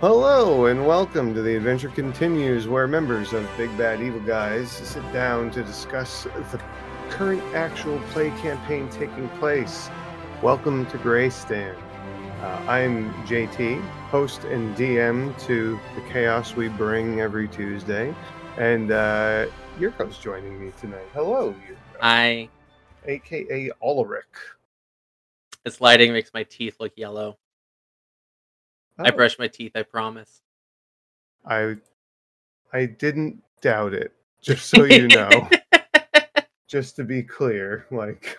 Hello and welcome to The Adventure Continues, where members of Big Bad Evil Guys sit down to discuss the current actual play campaign taking place. Welcome to Greystand. Uh, I'm JT, host and DM to the chaos we bring every Tuesday, and uh, Yirco's joining me tonight. Hello, Yirco, I aka Ulrich. this lighting makes my teeth look yellow. I Oh, brush my teeth, I promise. I, I didn't doubt it. Just so you know. just to be clear, like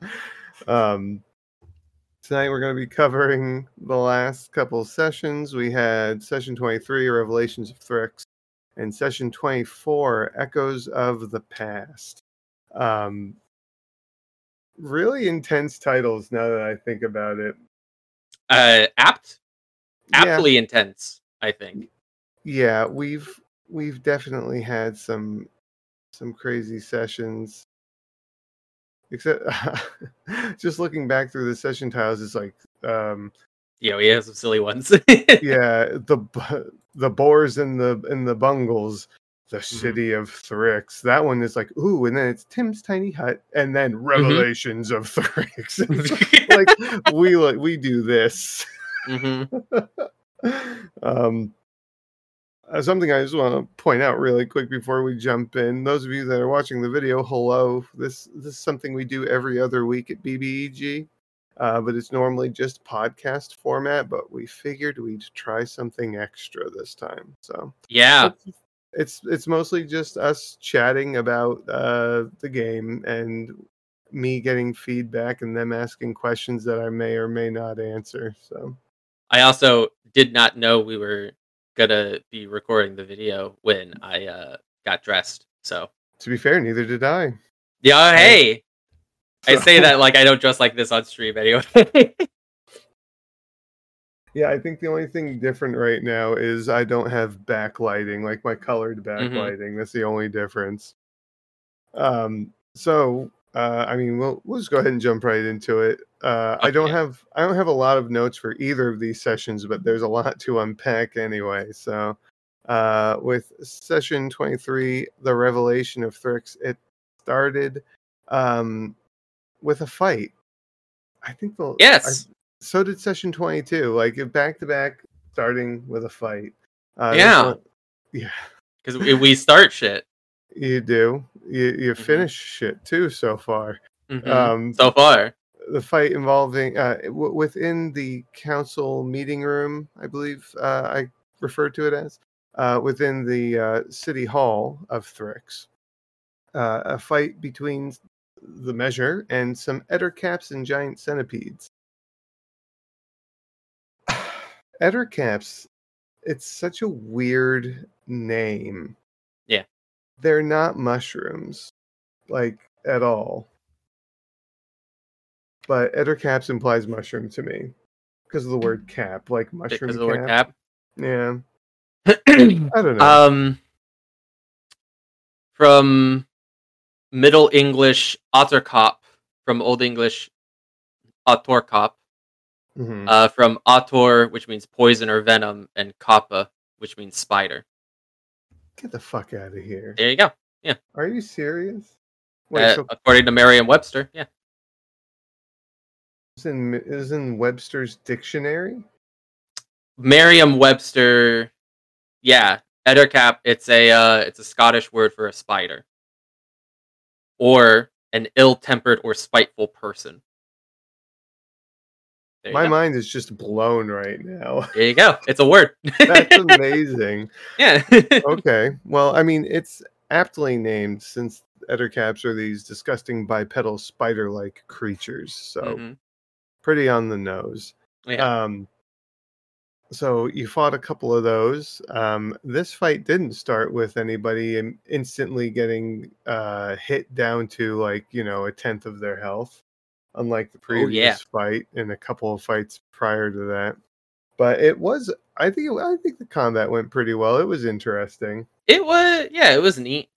um tonight we're going to be covering the last couple sessions. We had session 23 Revelations of Thrix and session 24 Echoes of the Past. Um really intense titles now that I think about it. uh apt? Yeah, Aptly intense, I think. yeah, we've we've definitely had some some crazy sessions except just looking back through the session tiles it's like um Yeah, we have some silly ones. yeah the the boars and the and the bungles the Mm-hmm. city of Thrix. That one is like, ooh, and then it's Tim's tiny hut, and then Mm-hmm. Revelations of Thrix. Like we like we do this. Hmm um, uh, something I just want to point out really quick before we jump in. Those of you that are watching the video, hello. This this is something we do every other week at BBEG, uh, but it's normally just podcast format. But we figured we'd try something extra this time. So Yeah. it's it's, it's mostly just us chatting about uh, the game and me getting feedback and them asking questions that I may or may not answer. So. I also did not know we were gonna be recording the video when I uh got dressed. So To be fair, neither did I. yeah, hey. I say that like I don't dress like this on stream anyway. Yeah, I think the only thing different right now is I don't have backlighting, like my colored Mm-hmm. backlighting. That's the only difference. Um, so uh, I mean, we'll we'll just go ahead and jump right into it. Uh, I don't have I don't have a lot of notes for either of these sessions, but there's a lot to unpack anyway. So uh, with session 23, the revelation of Thrix, it started um, with a fight. I think the I- yes. so did session 22 like back to back starting with a fight uh, Yeah. one- yeah Because we start shit. You do you, you Mhm. finish shit too so far Mhm. um so far. the fight involving uh w- within the council meeting room i believe uh i referred to it as uh within the uh city hall of thrix uh a fight between the measure and some ettercaps and giant centipedes ettercaps it's such a weird name. They're not mushrooms like at all. But ettercaps implies mushroom to me because of the word cap like mushroom Because of the word cap. yeah. I don't know. Um from middle english otterkop from old english ottorkop Mhm. uh from ottor which means poison or venom and kappa which means spider get the fuck out of here. There you go. Yeah. are you serious? Wait, Uh, so according to merriam-webster yeah. Is in, is in webster's dictionary? Merriam-webster yeah. Ettercap it's a uh it's a scottish word for a spider. Or an ill-tempered or spiteful person there my mind is just blown right now there you go it's a word that's amazing yeah okay. Well, I mean, it's aptly named since ettercaps are these disgusting bipedal spider-like creatures. So Mhm. pretty on the nose. Yeah. Um, so you fought a couple of those. Um, this fight didn't start with anybody instantly getting uh, hit down to like you know a tenth of their health, unlike the Oh, yeah. previous fight and a couple of fights prior to that. But it was, I think, it- I think the combat went pretty well. It was interesting. It was yeah, it was neat.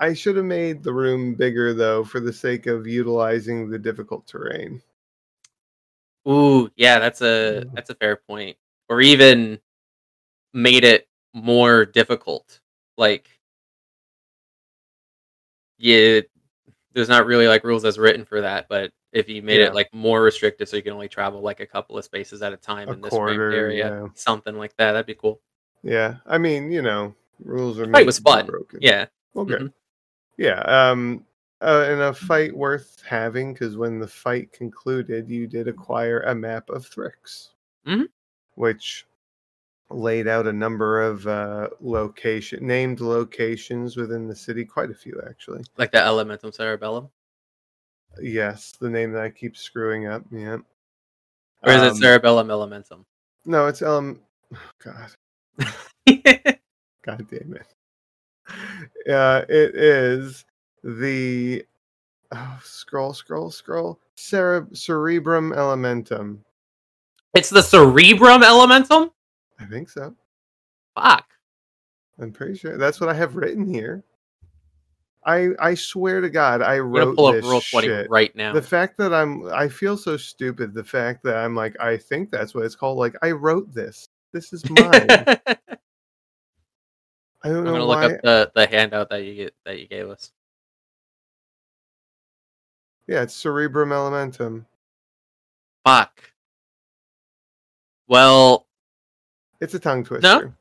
I should have made the room bigger though, for the sake of utilizing the difficult terrain. Ooh, yeah, that's a that's a fair point. or even made it more difficult. Like, yeah, there's not really like rules as written for that, but if you made Yeah. it like more restricted, so you can only travel like a couple of spaces at a time A in this quarter, area, yeah. something like that, that'd be cool. Yeah, I mean, you know, rules are Fight made was fun. broken. Yeah, Okay. Mhm. Yeah. Um. Uh, and a fight worth having because when the fight concluded, you did acquire a map of Thrix, Mhm. which laid out a number of uh, location named locations within the city. Quite a few, actually. like the Elementum Cerebellum, Yes, the name that I keep screwing up. Yeah. or is Um, it Cerebellum Elementum? No, it's um. God. God damn it. Uh, it is the oh, scroll, scroll, scroll. Cere- cerebrum elementum. it's the Cerebrum Elementum. I think so. Fuck. I'm pretty sure that's what I have written here. I I swear to God, I wrote pull up this Roll20 right now. The fact that I'm, I feel so stupid. The fact that I'm like, I think that's what it's called. Like, I wrote this. This is mine. I'm I don't know I'm gonna look why. up the, the handout that you get that you gave us. Yeah, it's cerebrum elementum. Fuck. Well, It's a tongue twister. No?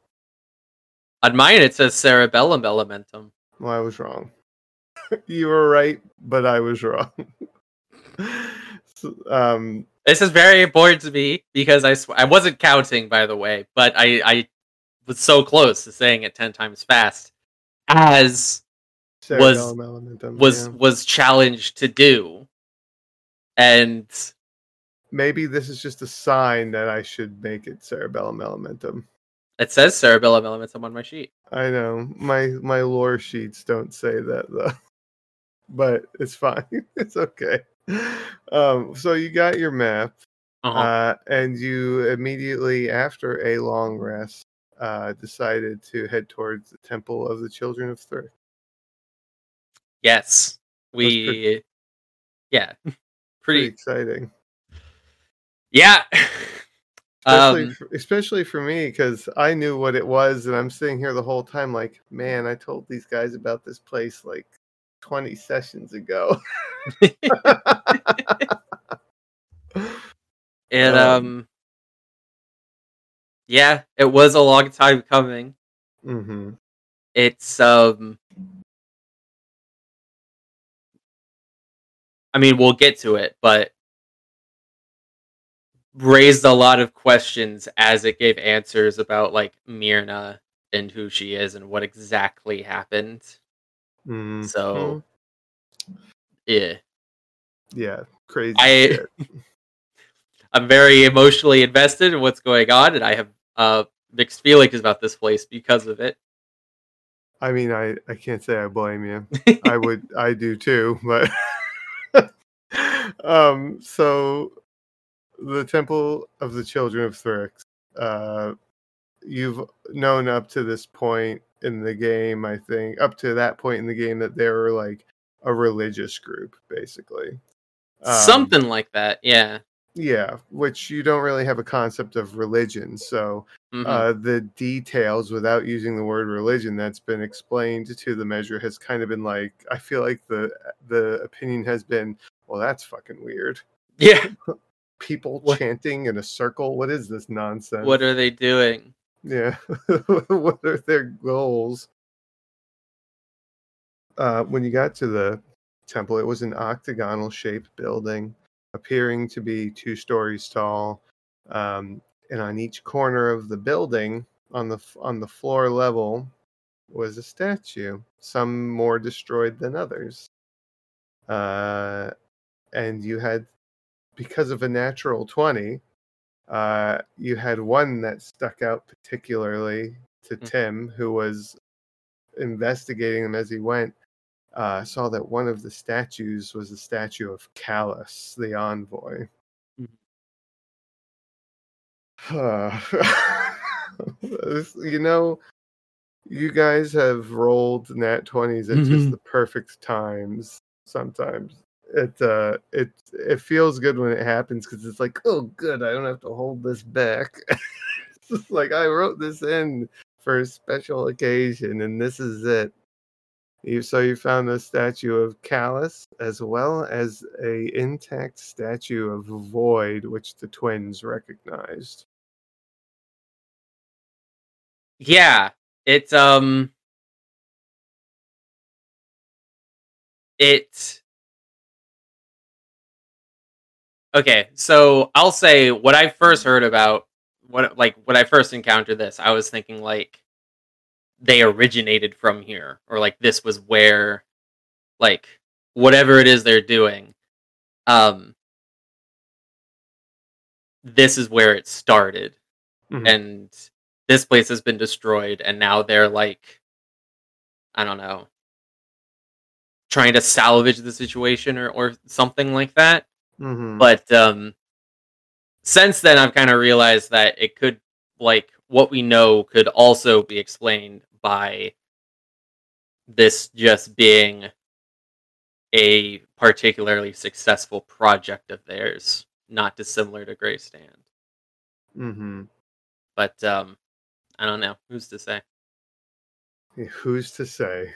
On mine it says Cerebellum Elementum. Well, I was wrong. you were right, but I was wrong. So, um, This is very important to me because I sw- I wasn't counting by the way, but I I was so close to saying it ten times fast as Was- elementum. was yeah. was challenged to do, and maybe this is just a sign that I should make it cerebellum elementum. it says Cerebellum Elementum on my sheet. I know my my lore sheets don't say that though, but it's fine. it's okay. Um, so you got your map. Uh-huh. uh, and you immediately after a long rest uh, decided to head towards the temple of the children of Thrix. yes, we. Yeah, Pretty pretty. exciting, Yeah. especially um, for, especially for me because I knew what it was, and I'm sitting here the whole time like, man, I told these guys about this place like 20 sessions ago. and um, um, yeah, it was a long time coming. hmm It's um, I mean, we'll get to it, but raised a lot of questions as it gave answers about like Mirna and who she is and what exactly happened. hmm So, yeah, yeah, crazy. I I'm very emotionally invested in what's going on, and I have uh mixed feelings about this place because of it. I mean, I I can't say I blame you. I would I do too, but um so the temple of the children of Thrix uh you've known up to this point in the game I think up to that point in the game that they were like a religious group basically Um, Something like that, yeah. yeah which you don't really have a concept of religion so Mhm. uh, the details without using the word religion that's been explained to the measure has kind of been like I feel like the the opinion has been well that's fucking weird. yeah. People What- chanting in a circle. What is this nonsense? What are they doing? yeah. what are their goals? Uh, when you got to the temple, it was an octagonal shaped building, appearing to be two stories tall. Um, and on each corner of the building, on the on the floor level, was a statue. Some more destroyed than others. Uh, and you had, because of a natural twenty, uh, you had one that stuck out particularly to Mhm. Tim, who was investigating them as he went. Uh, saw that one of the statues was a statue of Callus, the envoy. This- you know, you guys have rolled nat 20s at just Mhm. the perfect times sometimes. It uh it it feels good when it happens because it's like, oh good, I don't have to hold this back. It's like I wrote this in for a special occasion, and this is it. You so you found a statue of Callus as well as a intact statue of Void, which the twins recognized. Yeah, it's um, it. Okay, so I'll say what I first heard about what like when I first encountered this, I was thinking like they originated from here or like this was where like whatever it is they're doing um this is where it started Mhm. and this place has been destroyed and now they're like i don't know trying to salvage the situation or or something like that Mhm. but um since then i've kind of realized that it could like what we know could also be explained by this just being a particularly successful project of theirs not dissimilar to Grey Stand. Mm-hmm. But um I don't know. Who's to say? Who's to say?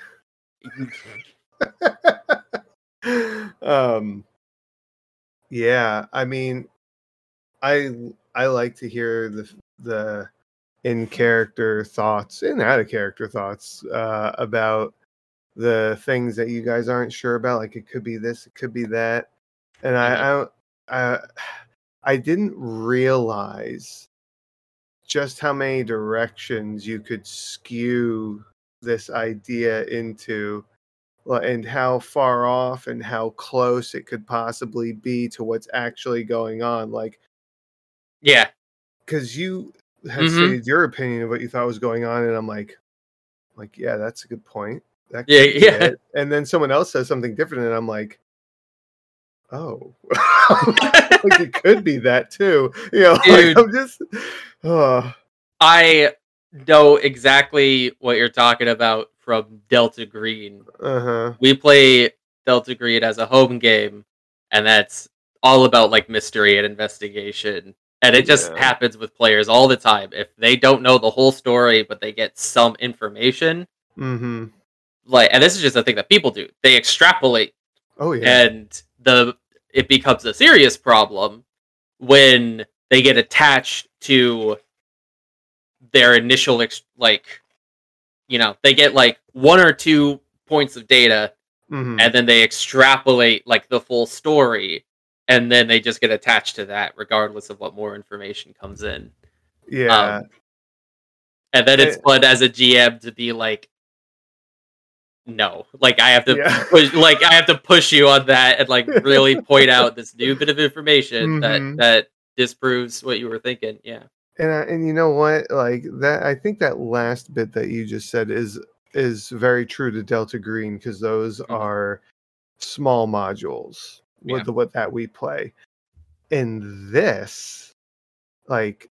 um yeah i mean i i like to hear the the in character thoughts and out of character thoughts uh about the things that you guys aren't sure about like it could be this it could be that and I, I i i didn't realize just how many directions you could skew this idea into and how far off and how close it could possibly be to what's actually going on like Yeah. because you had Mhm. stated your opinion of what you thought was going on and i'm like like yeah that's a good point that Yeah, yeah. it. and then someone else says something different and i'm like oh like it could be that too you know Dude. like i'm just oh I know exactly what you're talking about from Delta Green. uh-huh We play Delta Green as a home game, and that's all about like mystery and investigation. And it just Yeah. happens with players all the time. If they don't know the whole story, but they get some information, mm-hmm like, and this is just a thing that people do, they extrapolate oh yeah and the it becomes a serious problem when they get attached to their initial ex- like you know they get like one or two points of data Mhm. and then they extrapolate like the full story and then they just get attached to that regardless of what more information comes in yeah um, and then it's fun as a gm to be like no like i have to Yeah. push like i have to push you on that and like really point out this new bit of information Mhm. that that disproves what you were thinking yeah And I, and you know what? Like that, I think that last bit that you just said is is very true to Delta Green because those Mhm. are small modules with Yeah. the what that we play. In this, like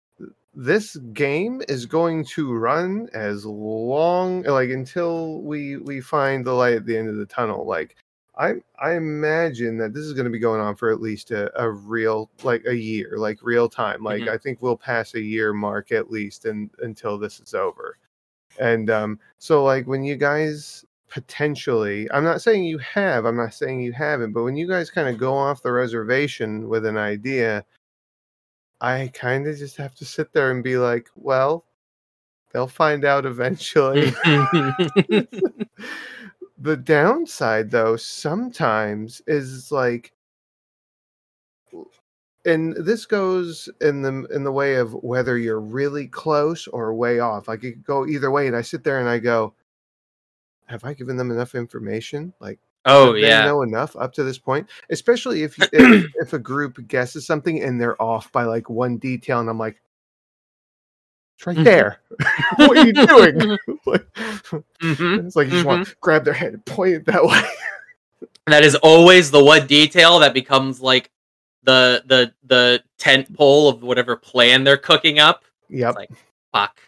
this game is going to run as long like until we we find the light at the end of the tunnel. Like I I imagine that this is going to be going on for at least a, a real like a year, like real time. Like Mhm. I think we'll pass a year mark at least and until this is over. And um so like when you guys potentially I'm not saying you have, I'm not saying you haven't, but when you guys kind of go off the reservation with an idea, I kind of just have to sit there and be like, well, they'll find out eventually. the downside though sometimes is like and this goes in the in the way of whether you're really close or way off like it could go either way and i sit there and i go have i given them enough information? Like oh yeah. know enough up to this point? Especially if if, if a group guesses something and they're off by like one detail and i'm like it's right there. What are you doing? Like, Mhm. it's like you just want to grab their head and point it that way. that is always the one detail that becomes like the the the tent pole of whatever plan they're cooking up. Yep. like- fuck.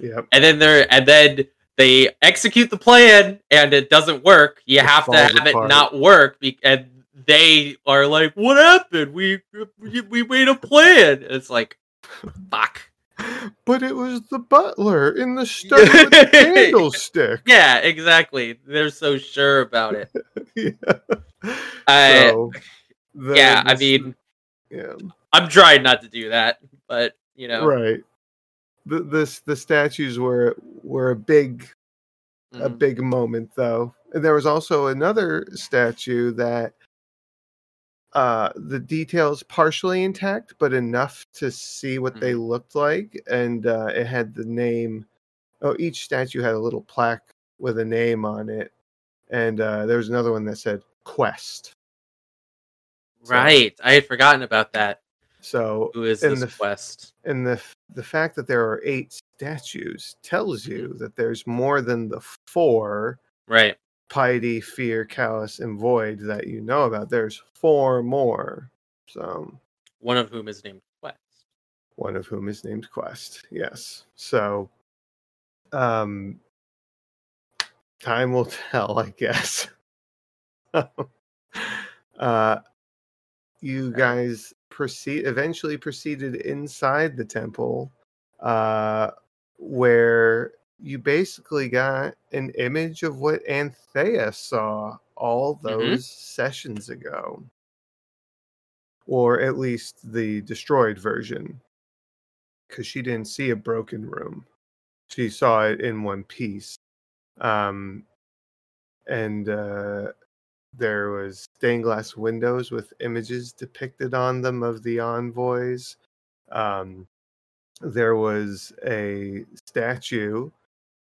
Yep. and then they're and then they execute the plan and it doesn't work. You It have to have it not work be- and they are like what happened? We we, we made a plan. It's like fuck But it was the butler in the study with the candlestick. Yeah, exactly. They're so sure about it. yeah. I, So, the- yeah, I mean, yeah, I'm trying not to do that, but you know, right. The this the statues were were a big a mhm. big moment though. And there was also another statue that uh the details partially intact but enough to see what they looked like and uh it had the name oh each statue had a little plaque with a name on it and uh there was another one that said quest So- right. I had forgotten about that. so Who is this the quest? and the the fact that there are eight statues tells you that there's more than the four Right. Piety, fear, callous, and void that you know about. There's four more. So One of whom is named Quest. one of whom is named Quest. Yes. So um time will tell, I guess. uh you guys proceed eventually proceeded inside the temple uh where you basically got an image of what Anthea saw all those sessions ago. Or at least the destroyed version. Because she didn't see a broken room. She saw it in one piece. Um, and uh, there was stained glass windows with images depicted on them of the envoys. Um, there was a statue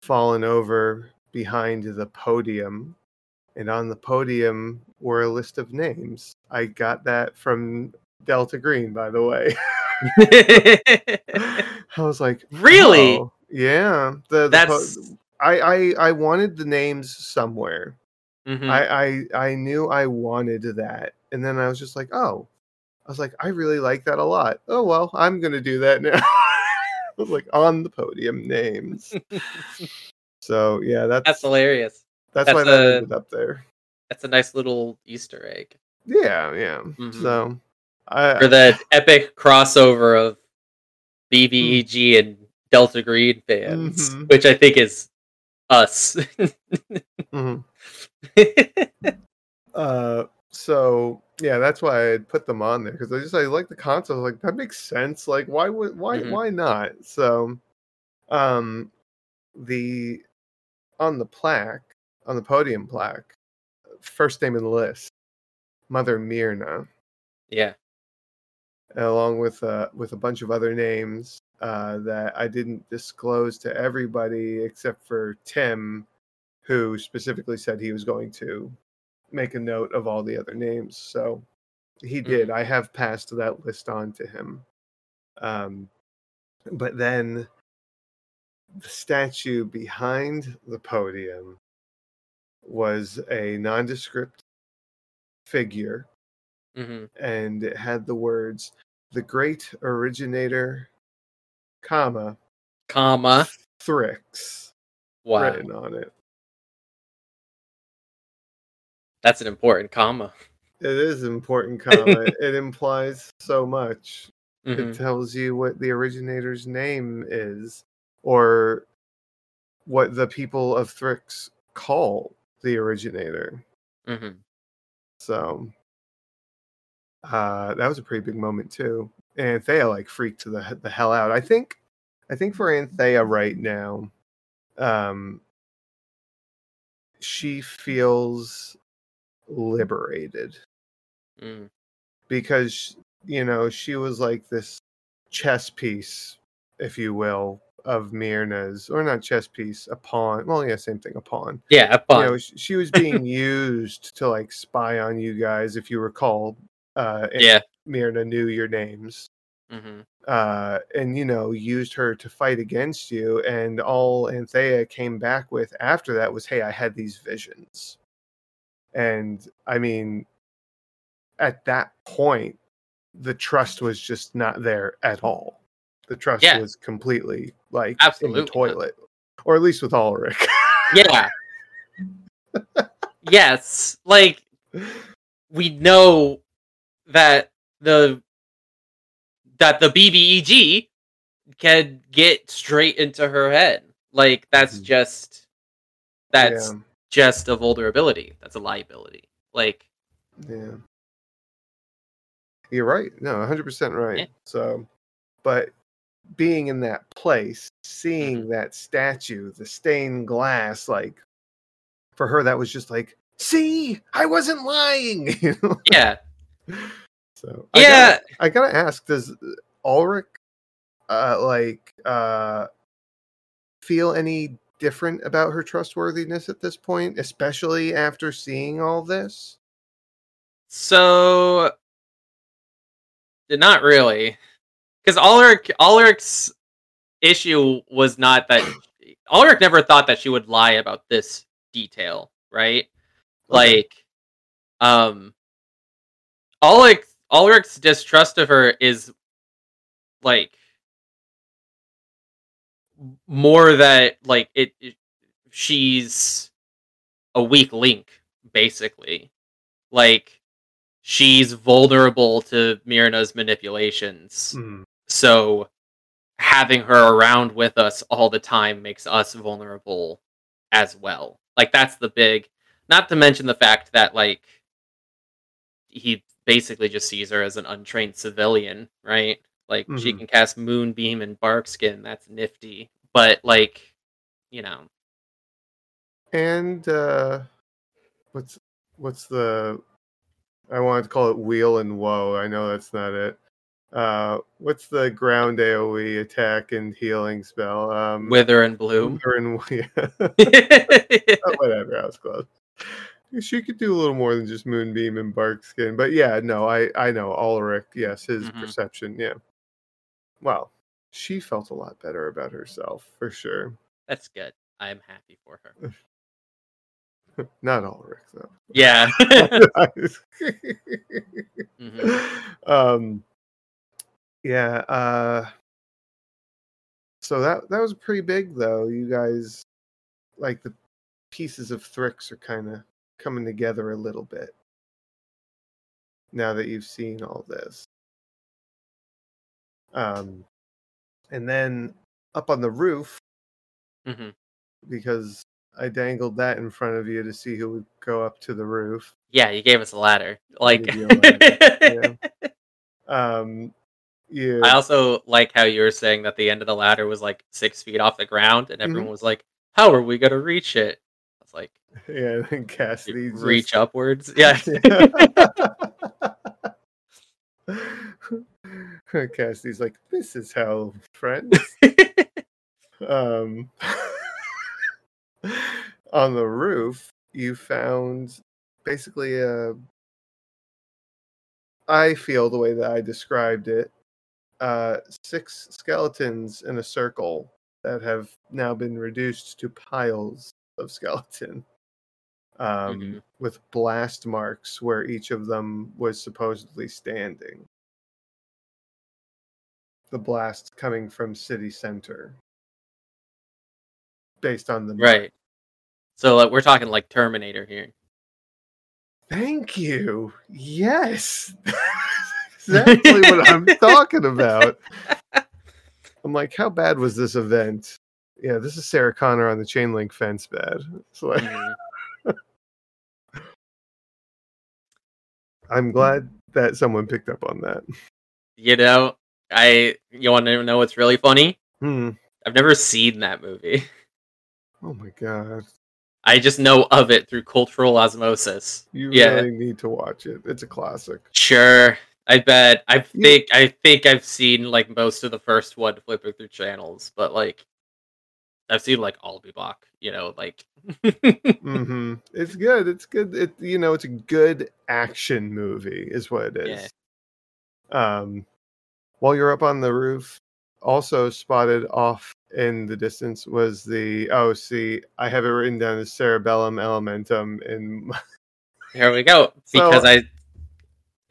fallen over behind the podium and on the podium were a list of names. I got that from delta green by the way. I was like Really? "Oh, yeah. The, the po- That's I, I i wanted the names somewhere. Mhm. I, I i knew i wanted that and then i was just like oh. I was like i really like that a lot. Oh well i'm gonna do that now like on the podium names so yeah that's that's hilarious. that's, that's why that ended up there That's a nice little Easter egg yeah yeah Mhm. so I, for the epic crossover of BBEG and Delta Green fans, Mhm. which I think is us. mhm. uh so yeah that's why i put them on there because i just i like the concept like that makes sense like why would why Mhm. why not so um the on the plaque on the podium plaque first name in the list mother mirna yeah. along with uh with a bunch of other names uh that i didn't disclose to everybody except for tim who specifically said he was going to make a note of all the other names. So he did. I have passed that list on to him. Um, but then the statue behind the podium was a nondescript figure, hmm and it had the words "the great originator, comma Comma. Thrix" Wow. written on it. That's an important comma. It is an important, comma. it implies so much. Mhm. It tells you what the originator's name is, or what the people of Thrix call the originator. Mhm. So uh, that was a pretty big moment too. And Anthea like freaked the the hell out. I think I think for Anthea right now, um, she feels liberated Mm. because you know she was like this chess piece, if you will, of Myrna's, or not chess piece, a pawn. Well, yeah, same thing, a pawn. Yeah, You fun. know, sh- she was being used to like spy on you guys, if you recall. Uh, yeah. Myrna knew your names, hmm uh, and you know, used her to fight against you. And all Anthea came back with after that was, "Hey, I had these visions," and I mean, at that point, the trust was just not there at all. The trust Yeah. was completely like Absolutely in the toilet, or at least with Ulrich. Yeah. yes. Like we know that the that the BBEG can get straight into her head. Like that's Mhm. just that's yeah, just a vulnerability. That's a liability. Like yeah. You're right. No, 100% right. Yeah. So, but being in that place, Mm-hmm. seeing that statue, the stained glass, like for her, that was just like, see, I wasn't lying. you know? yeah, So I yeah. gotta, I gotta ask, does Ulrich uh like uh feel any different about her trustworthiness at this point, especially after seeing all this? So, not really, because Ulrich Ulrich's issue was not that Ulrich never thought that she would lie about this detail, right? Okay. Like, um, Ulrich Ulrich's distrust of her is like more that like it, it she's a weak link basically. Like she's vulnerable to Myrna's manipulations. Mhm. so having her around with us all the time makes us vulnerable as well. Like that's the big not to mention the fact that like he basically just sees her as an untrained civilian right like she Mhm. can cast moonbeam and Barkskin. that's nifty but like you know And uh what's what's the I wanted to call it wheel and woe. I know that's not it. Uh what's the ground AoE attack and healing spell? Um wither and bloom Wither and yeah. Oh, whatever, I was close. She could do a little more than just moonbeam and Barkskin. but yeah, no, I I know Ulrich. Yes, his Mhm. perception. Yeah. Well, she felt a lot better about herself for sure. that's good i'm happy for her Not all Ulrich though. yeah Mhm. um. Yeah. Uh. So that that was pretty big though. You guys, like the pieces of Thrix are kind of coming together a little bit. Now that you've seen all this. Um, and then up on the roof, Mhm. because I dangled that in front of you to see who would go up to the roof. yeah you gave us a ladder like gave you a ladder, Um, you. i also like how you were saying that the end of the ladder was like six feet off the ground and everyone Mm-hmm. was like how are we gonna reach it i was like yeah, and Cassidy "You just- reach upwards yeah Cassidy's like, this is hell, friends. um, on the roof, you found basically a. I feel the way that I described it. Uh, six skeletons in a circle that have now been reduced to piles of skeleton. Um, Mhm. with blast marks where each of them was supposedly standing. The blast coming from city center. Based on the right so like we're talking like terminator here Thank you. Yes. exactly what I'm talking about. I'm like, how bad was this event? Yeah, this is Sarah Connor on the chain link fence bad. It's like Mhm. I'm glad that someone picked up on that. you know i you want to know what's really funny Hmm. i've never seen that movie Oh my god. i just know of it through cultural osmosis You Yeah. really need to watch it. It's a classic. Sure. I bet. I think. I think I've seen like most of the first one flipping through channels, but like, I've seen like all Bebop. You know, like. hmm It's good. It's good. It you know, it's a good action movie, is what it is. Yeah. Um, while you're up on the roof, also spotted off in the distance was the oh, see, I have it written down as cerebellum elementum in my- Here we go. So- Because I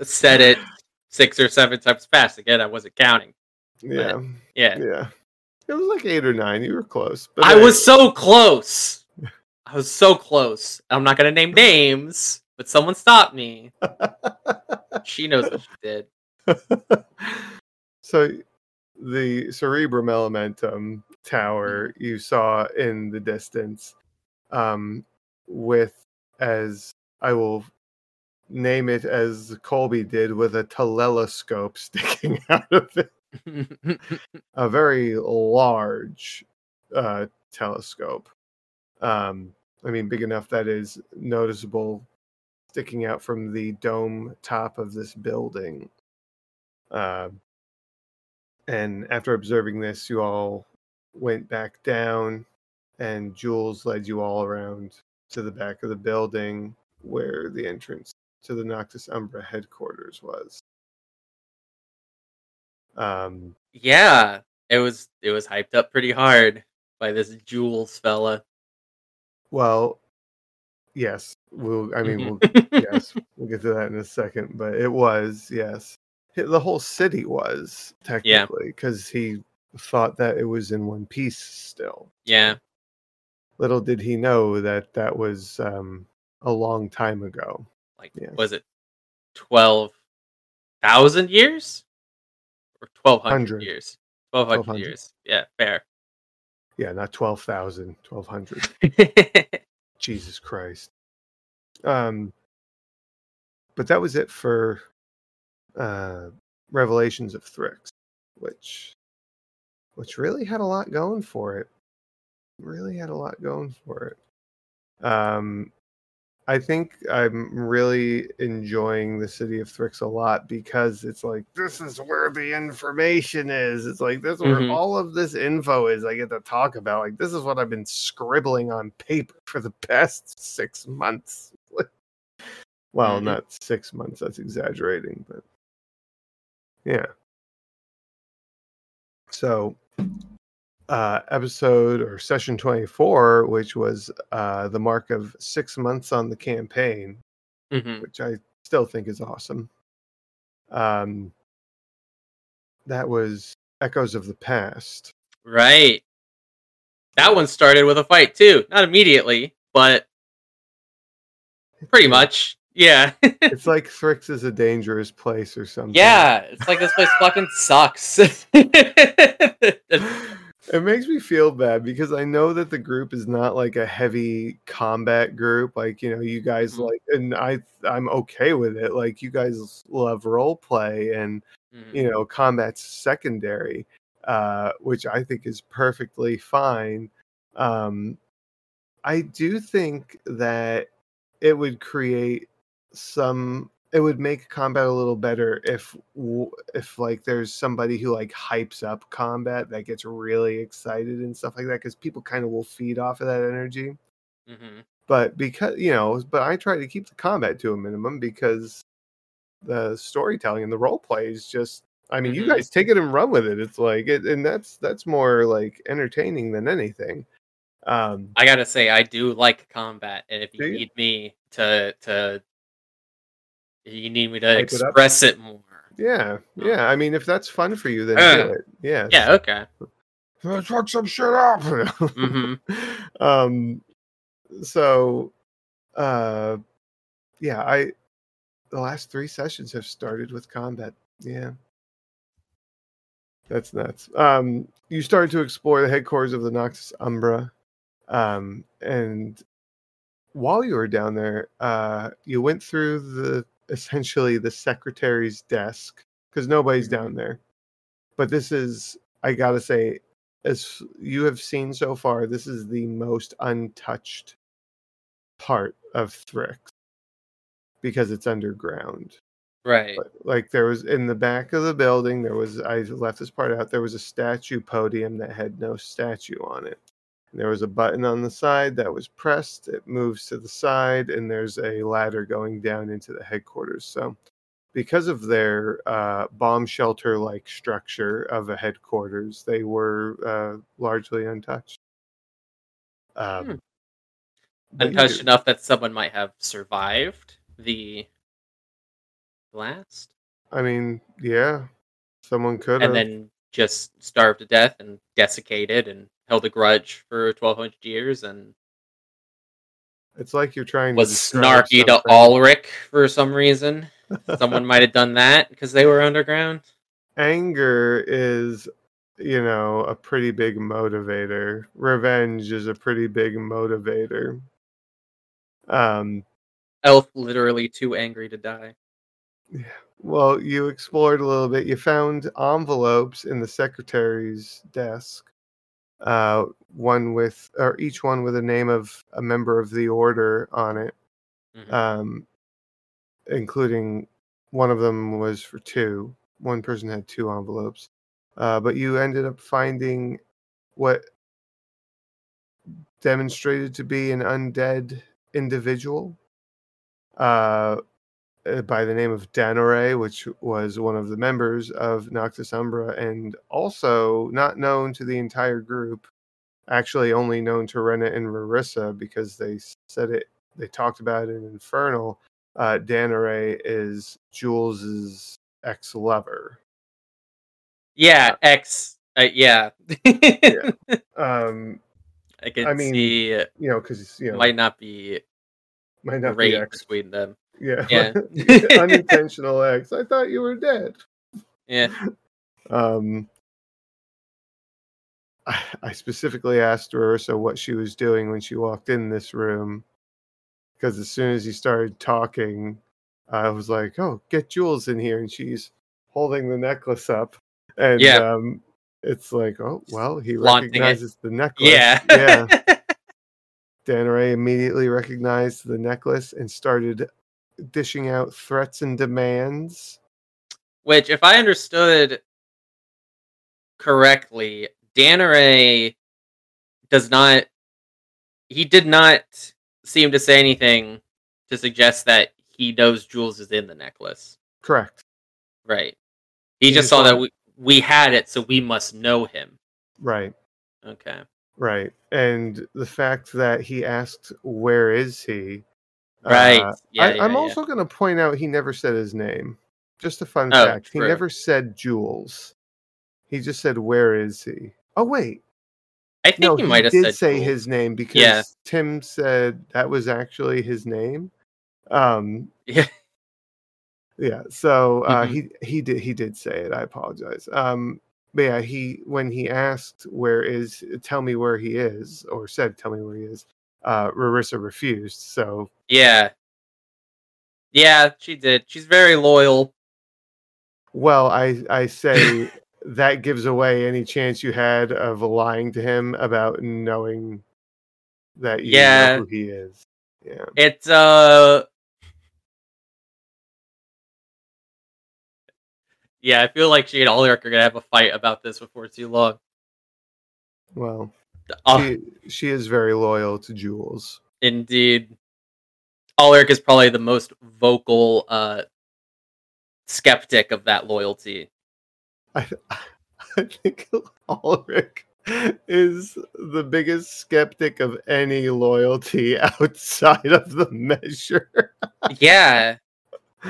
said it six or seven times fast. Again, I wasn't counting. yeah, Yeah. yeah. It was like eight or nine. You were close, but I hey, was so close. I was so close. I'm not gonna name names, but someone stopped me. She knows what she did. so the Cerebrum Elementum tower you saw in the distance, um, with as I will name it as Colby did, with a telescope sticking out of it, a very large uh, telescope. Um, I mean, big enough that is noticeable sticking out from the dome top of this building. Uh, and after observing this, you all went back down, and Jules led you all around to the back of the building where the entrance to the Noctis Umbra headquarters was. Um, yeah, it was it was hyped up pretty hard by this Jules fella. well, yes, we'll. I mean, we'll yes, we'll get to that in a second. But it was yes, the whole city was technically because he thought that it was in one piece still. yeah. Little did he know that that was um, a long time ago. Like was it twelve thousand years? Or twelve hundred Hundred. years. Twelve hundred 1200. years. Yeah, fair. Yeah, not 12,000, 1200. Jesus Christ. Um, but that was it for uh, Revelations of Thrix, which which really had a lot going for it. Really had a lot going for it. Um, I think I'm really enjoying the city of Thrix a lot because it's like this is where the information is. It's like this is where Mhm. all of this info is. I get to talk about. Like this is what I've been scribbling on paper for the past six months. well, Mhm. not six months. That's exaggerating, but yeah. So, uh, episode or session 24, which was uh, the mark of six months on the campaign, Mhm. which I still think is awesome. Um, that was Echoes of the Past. Right. That one started with a fight too. Not immediately, but pretty much. Yeah. It's like Thrix is a dangerous place or something. yeah. It's like this place fucking sucks. It makes me feel bad because I know that the group is not like a heavy combat group. Like, you know, you guys Mhm. like and I I'm okay with it. Like you guys love role play and Mhm. you know, combat's secondary, uh, which I think is perfectly fine. Um, I do think that it would create some. It would make combat a little better if, if like there's somebody who like hypes up combat that gets really excited and stuff like that, because people kind of will feed off of that energy. Mhm. But because you know, but I try to keep the combat to a minimum because the storytelling and the role play is just I mean, you Mhm. guys take it and run with it. It's like it, and that's that's more like entertaining than anything. Um I gotta say, I do like combat, and if you you? need me to to, you need me to Hype it express it, more. yeah, yeah. I mean, if that's fun for you, then Uh, do it. Yeah. Yeah. Okay. Let's fuck some shit up. Mhm. Um so uh yeah, I the last three sessions have started with combat. Yeah. That's nuts. Um, you started to explore the headquarters of the Noctis Umbra. Um, and while you were down there, uh, you went through the essentially the secretary's desk because nobody's mm-hmm. down there. But this is, I gotta say, as you have seen so far, this is the most untouched part of Thrix because it's underground. Right. Like- like there was in the back of the building there was i left this part out there was a statue podium that had no statue on it there was a button on the side that was pressed it moves to the side and there's a ladder going down into the headquarters. So because of their uh, bomb shelter like structure of a headquarters they were uh, largely untouched. Um, Hmm. but you Untouched enough that someone might have survived the blast, i mean yeah someone could have. and then just starved to death and desiccated and held a grudge for twelve hundred years and it's like you're trying was snarky to. Ulrich for some reason. Someone might have done that because they were underground. anger is you know, a pretty big motivator. Revenge is a pretty big motivator. Um, Elf literally too angry to die. well, you explored a little bit. You found envelopes in the secretary's desk. Uh, one with, or each one with a name of a member of the order on it, Mhm. um, including one of them was for two. One person had two envelopes. Uh, but you ended up finding what demonstrated to be an undead individual uh, by the name of Danore, which was one of the members of Noctis Umbra and also not known to the entire group, actually only known to Rena and Rarissa because they said it, they talked about it in Infernal. Uh, Danore is Jules's ex lover. Yeah, ex. Uh, yeah. Um, I can I mean, see you know, because you know, might not be might not be great ex. between them. Yeah, Yeah. unintentional ex. I thought you were dead. Yeah. Um, I, I specifically asked Marissa what she was doing when she walked in this room because as soon as he started talking, I was like, "Oh, get Jules in here," and she's holding the necklace up, and Yeah. um, it's like, "Oh, well, he Flaunting it. recognizes the necklace." Yeah. yeah. Danare immediately recognized the necklace and started dishing out threats and demands. Which, if I understood correctly, Danare does not. He did not seem to say anything to suggest that he knows Jules is in the necklace. Correct. Right. He, He just just saw that we, we had it, so we must know him. Right. Okay. Right. And the fact that he asked, Where is he? Right. Uh, yeah, I, yeah, I'm yeah. also going to point out he never said his name. Just a fun Oh, fact. He never said Jules. He just said, Where is he? Oh, wait. I think No, he might have did said say Jules. his name because. Tim said that was actually his name. Um, Yeah. yeah. So uh, Mhm. he he did he did say it. I apologize. Um, but yeah, he when he asked where is tell me where he is or said tell me where he is, uh, Rarissa refused. So Yeah. Yeah, she did. She's very loyal. well, I I say that gives away any chance you had of lying to him about knowing that you Yeah. know who he is. Yeah. It's uh Yeah, I feel like she and Ulrich are gonna have a fight about this before too long. Well, Uh, she, she is very loyal to Jules. indeed. Ulrich is probably the most vocal uh skeptic of that loyalty. I, I think Ulrich is the biggest skeptic of any loyalty outside of the measure. yeah.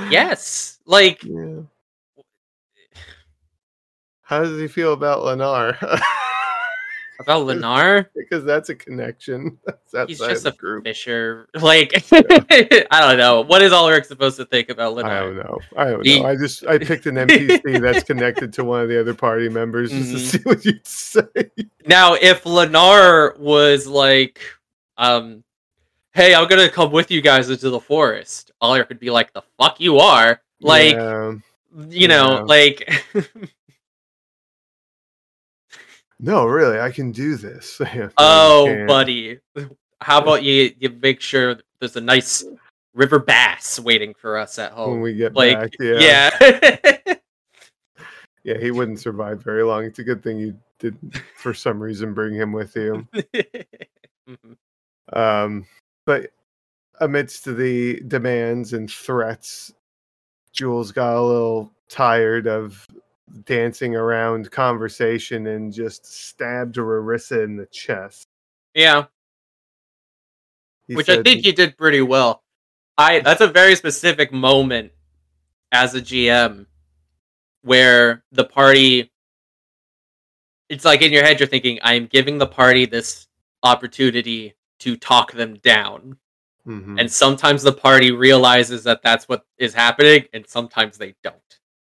Yes. Like Yeah. How does he feel about Lennar? about Lennar, because that's a connection. That's he's just a group. fisher. Like I don't know. What is Ulrich supposed to think about Lenar? I don't Lennar? know. I don't know. I just I picked an NPC that's connected to one of the other party members just Mhm. to see what you'd say. Now, if Lennar was like, um, hey, I'm gonna come with you guys into the forest, Ulrich would be like, the fuck you are. Like, Yeah. you know, Yeah. like No, really, I can do this. Yeah, no, you Oh, buddy. How about you you make sure there's a nice river bass waiting for us at home? when we get Like, back, yeah. yeah. yeah, he wouldn't survive very long. It's a good thing you didn't, for some reason, bring him with you. Mhm. Um, but amidst the demands and threats, Jules got a little tired of dancing around conversation and just stabbed Rarissa in the chest. yeah, He which I think you did pretty well. I that's a very specific moment as a GM where the party it's like in your head you're thinking I'm giving the party this opportunity to talk them down. Mhm. And sometimes the party realizes that that's what is happening and sometimes they don't.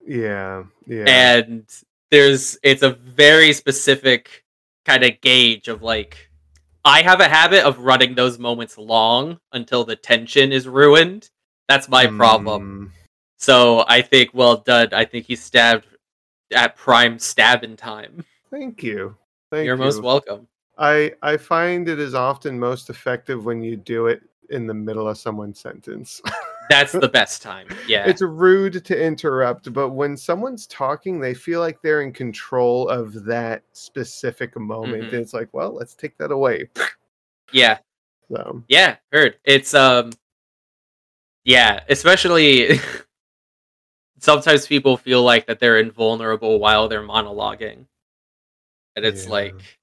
Yeah, yeah. And there's it's a very specific kind of gauge of like I have a habit of running those moments long until the tension is ruined. That's my problem. Mm, So I think well done. I think he stabbed at prime stabbing time. thank you. Thank You're you. most welcome. I I find it is often most effective when you do it in the middle of someone's sentence. That's the best time. Yeah. it's rude to interrupt, but when someone's talking, they feel like they're in control of that specific moment. Mhm. It's like, well, let's take that away. yeah. So Yeah, heard. It's um yeah, especially sometimes people feel like that they're invulnerable while they're monologuing. And it's Yeah. like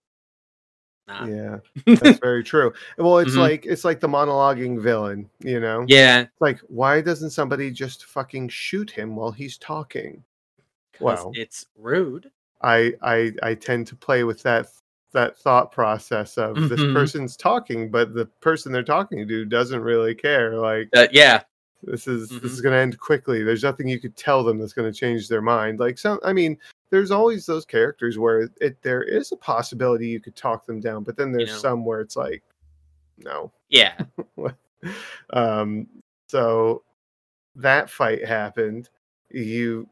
nah. yeah, that's very true. Well, it's Mhm. like it's like the monologuing villain, you know? Yeah. Like, why doesn't somebody just fucking shoot him while he's talking? Well, It's rude. I I I tend to play with that that thought process of this Mhm. person's talking, but the person they're talking to doesn't really care. Like Uh, yeah. this is this Mhm. is going to end quickly. There's nothing you could tell them that's going to change their mind. Like so I mean, there's always those characters where it there is a possibility you could talk them down, but then there's know. some where it's like, no. Yeah. um, so that fight happened. You,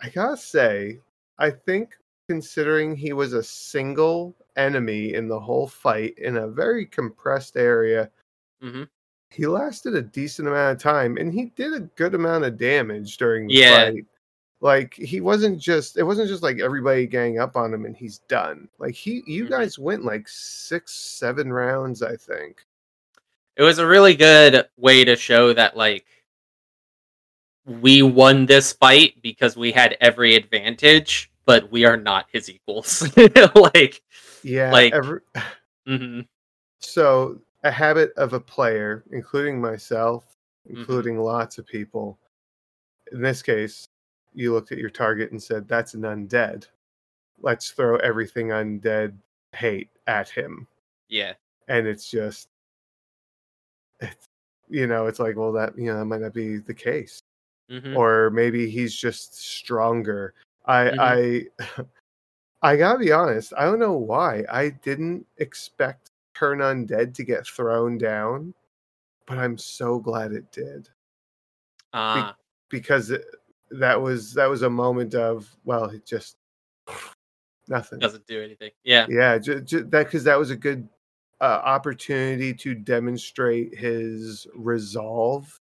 I gotta say, I think considering he was a single enemy in the whole fight in a very compressed area, Mhm. he lasted a decent amount of time and he did a good amount of damage during the Yeah. fight. Like he wasn't just it wasn't just like everybody gang up on him and he's done. Like he you Mhm. guys went like six, seven rounds, I think. It was a really good way to show that like we won this fight because we had every advantage, but we are not his equals. like Yeah. Like- every, mhm. so a habit of a player, including myself, Mhm. including lots of people. In this case, you looked at your target and said, "That's an undead. Let's throw everything undead hate at him." yeah. And it's just, it's, you know, it's like, well, that you know, that might not be the case, Mhm. or maybe he's just stronger. I, Mhm. I, I gotta be honest. I don't know why I didn't expect turn undead to get thrown down, but I'm so glad it did Uh, because it, that was that was a moment of well, it just nothing. doesn't do anything. Yeah. Yeah, that because that was a good uh, opportunity to demonstrate his resolve,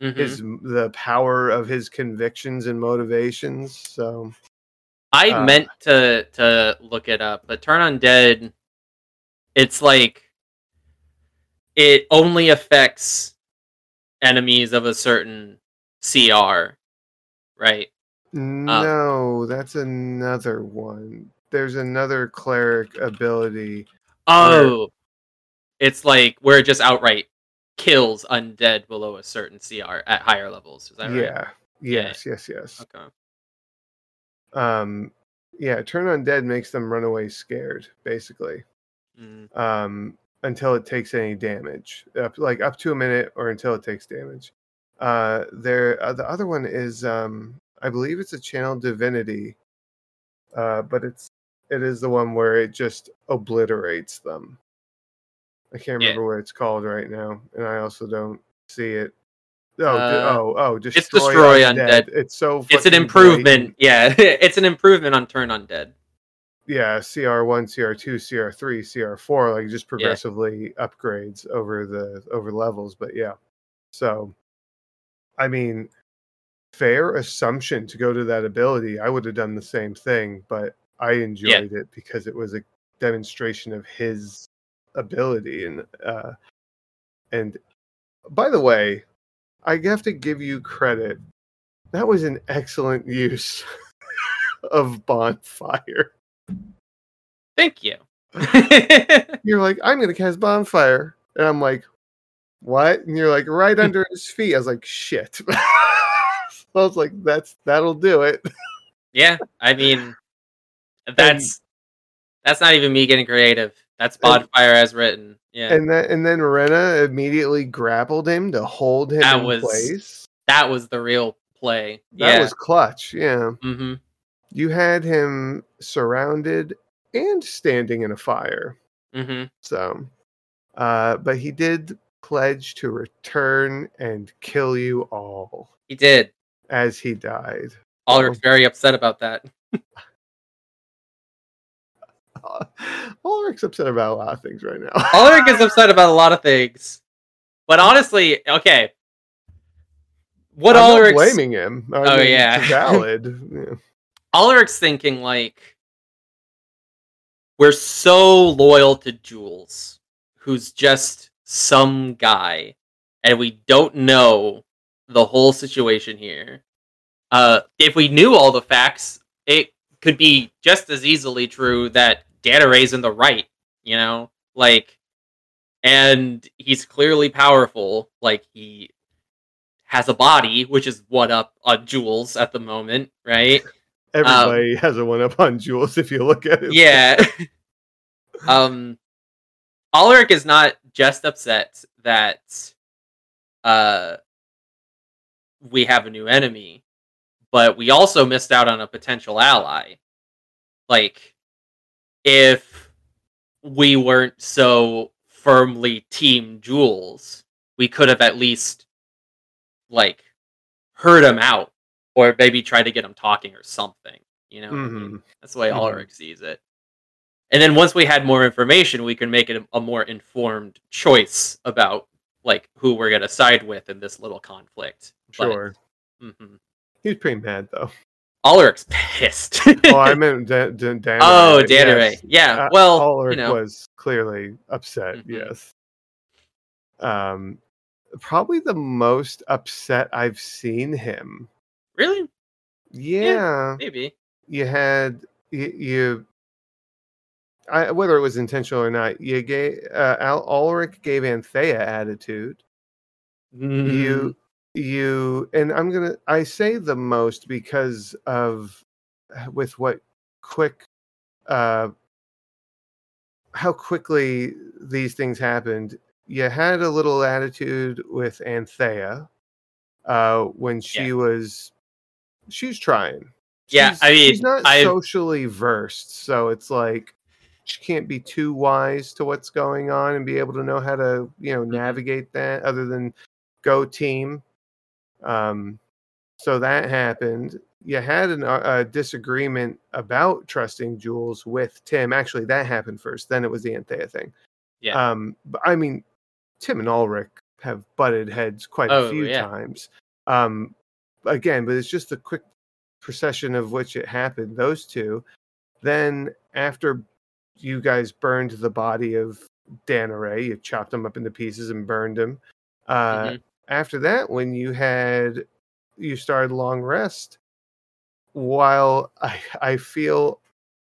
Mhm. his the power of his convictions and motivations. So I uh, meant to to look it up, but Turn Undead, it's like it only affects enemies of a certain CR, right? no, that's another one. There's another cleric ability. Oh, it's like where it just outright kills undead below a certain CR at higher levels. Is that right? Yeah. Yes. Yes. Yes. Okay. Um. Yeah. Turn undead makes them run away scared, basically. Mm, um, until it takes any damage, up, like up to a minute or until it takes damage. Uh, there, uh, the other one is, um, I believe it's a channel divinity, uh, but it's it is the one where it just obliterates them. I can't Yeah. remember what it's called right now, and I also don't see it. Oh, Uh, oh, oh! Destroy, destroy undead. It's so. It's an improvement. blatant. Yeah, it's an improvement on Turn Undead. yeah cr1 cr2 cr3 cr4 like just progressively upgrades over the over levels but yeah so i mean fair assumption to go to that ability i would have done the same thing but i enjoyed it because it was a demonstration of his ability and uh and by the way i have to give you credit that was an excellent use of bonfire Thank you. you're like, I'm gonna cast bonfire, and I'm like, what? And you're like, right under his feet. I was like, shit. so I was like, that's that'll do it. yeah, I mean, that's that's not even me getting creative. That's bonfire as written. Yeah, And then and then Rena immediately grappled him to hold him That in was- place. that was the real play. That yeah. was clutch. Yeah. hmm you had him surrounded and standing in a fire. hmm So, uh, but he did pledge to return and kill you all He did. as he died. Ulrich's very upset about that. Ulrich's upset about a lot of things right now. Ulrich is upset about a lot of things, but honestly, okay. What I'm not Ulrich's blaming him. I Oh, mean, yeah. valid. Yeah. Ulrich's thinking like we're so loyal to Jules, who's just some guy, and we don't know the whole situation here. Uh, if we knew all the facts, it could be just as easily true that Danaray's in the right, you know? Like, and he's clearly powerful. Like, he has a body, which is what up on Jules at the moment, right? Everybody has a one up on Jules if you look at it. yeah. um Ulrich is not just upset that uh we have a new enemy, but we also missed out on a potential ally. Like if we weren't so firmly team Jules, we could have at least like heard him out or maybe try to get him talking or something, you know? what I mean? Mhm. That's the way Mhm. Ulrich sees it. And then once we had more information, we can make it a, a more informed choice about like who we're gonna side with in this little conflict. But- Sure. mhm. He's pretty mad though. Ulrich's pissed. Oh, I meant Dan. Dan, Dan oh, Ray, yes. Yeah. Uh, well, Ulrich you know, was clearly upset. Mhm. Yes. Um, probably the most upset I've seen him. really, Yeah, maybe. you had you. you I, whether it was intentional or not, you gave uh, Al Ulrich gave Anthea attitude. Mm-hmm. You, you, and I'm gonna. I say the most because of with what quick, uh, how quickly these things happened. You had a little attitude with Anthea uh, when she Yeah. was, she's trying. Yeah, She's- I mean, she's not I've- socially versed, so it's like she can't be too wise to what's going on and be able to know how to, you know, Mhm. navigate that. Other than go team. Um, so that happened. You had an, uh, a disagreement about trusting Jules with Tim. Actually, that happened first. Then it was the Anthea thing. Yeah. Um, but I mean, Tim and Ulrich have butted heads quite Oh, a few yeah. times. Um, again, but it's just a quick procession of which it happened. Those two. Then after you guys burned the body of Danaray, you chopped him up into pieces and burned him. Uh, Mhm. After that, when you had you started long rest, while I I feel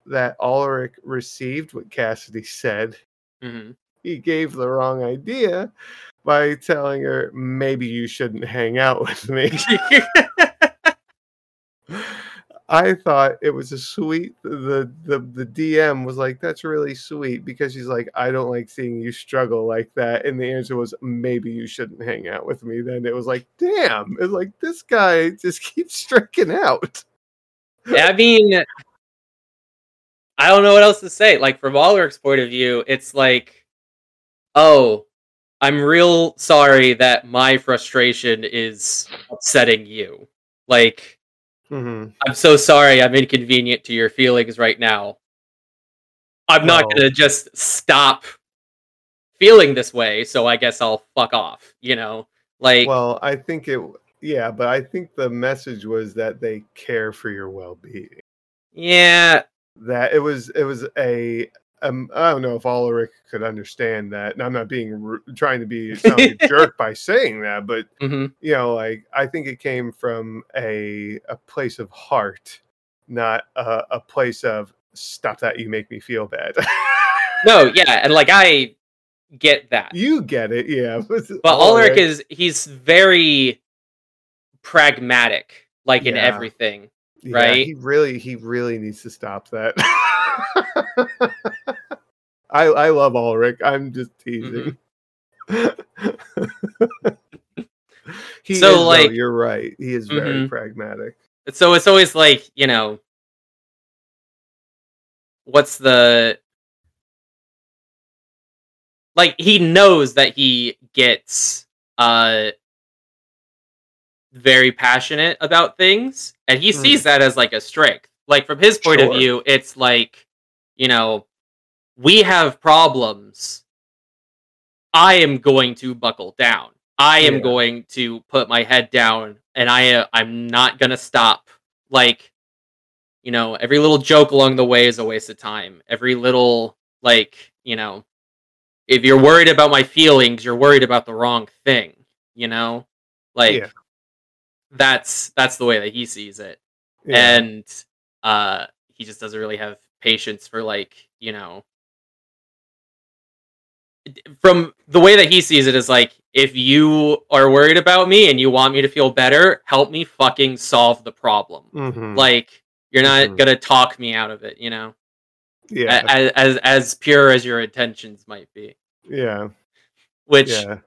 that Ulrich received what Cassidy said, Mhm. he gave the wrong idea by telling her maybe you shouldn't hang out with me. I thought it was a sweet the the the DM was like that's really sweet because she's like I don't like seeing you struggle like that and the answer was maybe you shouldn't hang out with me then it was like damn it's like this guy just keeps striking out I mean, I don't know what else to say. Like from Ulrich's point of view, it's like, oh, I'm real sorry that my frustration is upsetting you. Like, hmm I'm so sorry I'm inconvenient to your feelings right now. I'm not Well- gonna just stop feeling this way, so I guess I'll fuck off. You know, like, well I think it yeah but I think the message was that they care for your well-being yeah, that it was it was a um, I don't know if Ulrich could understand that, and I'm not being trying to be sound a jerk by saying that, but hmm you know, like I think it came from a a place of heart, not a, a place of stop that you make me feel bad. no, yeah, and like I get that. you get it, yeah. But, Ulrich is he's very pragmatic, like in Yeah. everything. yeah, right? He really, he really needs to stop that. I I love Ulrich. I'm just teasing. he So, is, though, like- you're right. He is very Mhm. pragmatic. So it's always like, you know, what's the like he knows that he gets uh very passionate about things and he Mm. sees that as like a strength like from his point Sure. of view it's like you know we have problems i am going to buckle down i am Yeah. going to put my head down and i uh, i'm not going to stop like you know every little joke along the way is a waste of time every little like you know if you're worried about my feelings you're worried about the wrong thing you know like Yeah. that's that's the way that he sees it Yeah. and uh he just doesn't really have patience for like you know from the way that he sees it is like if you are worried about me and you want me to feel better help me fucking solve the problem Mhm. like you're not Mhm. gonna talk me out of it you know yeah. as, as as pure as your intentions might be yeah. which Yeah.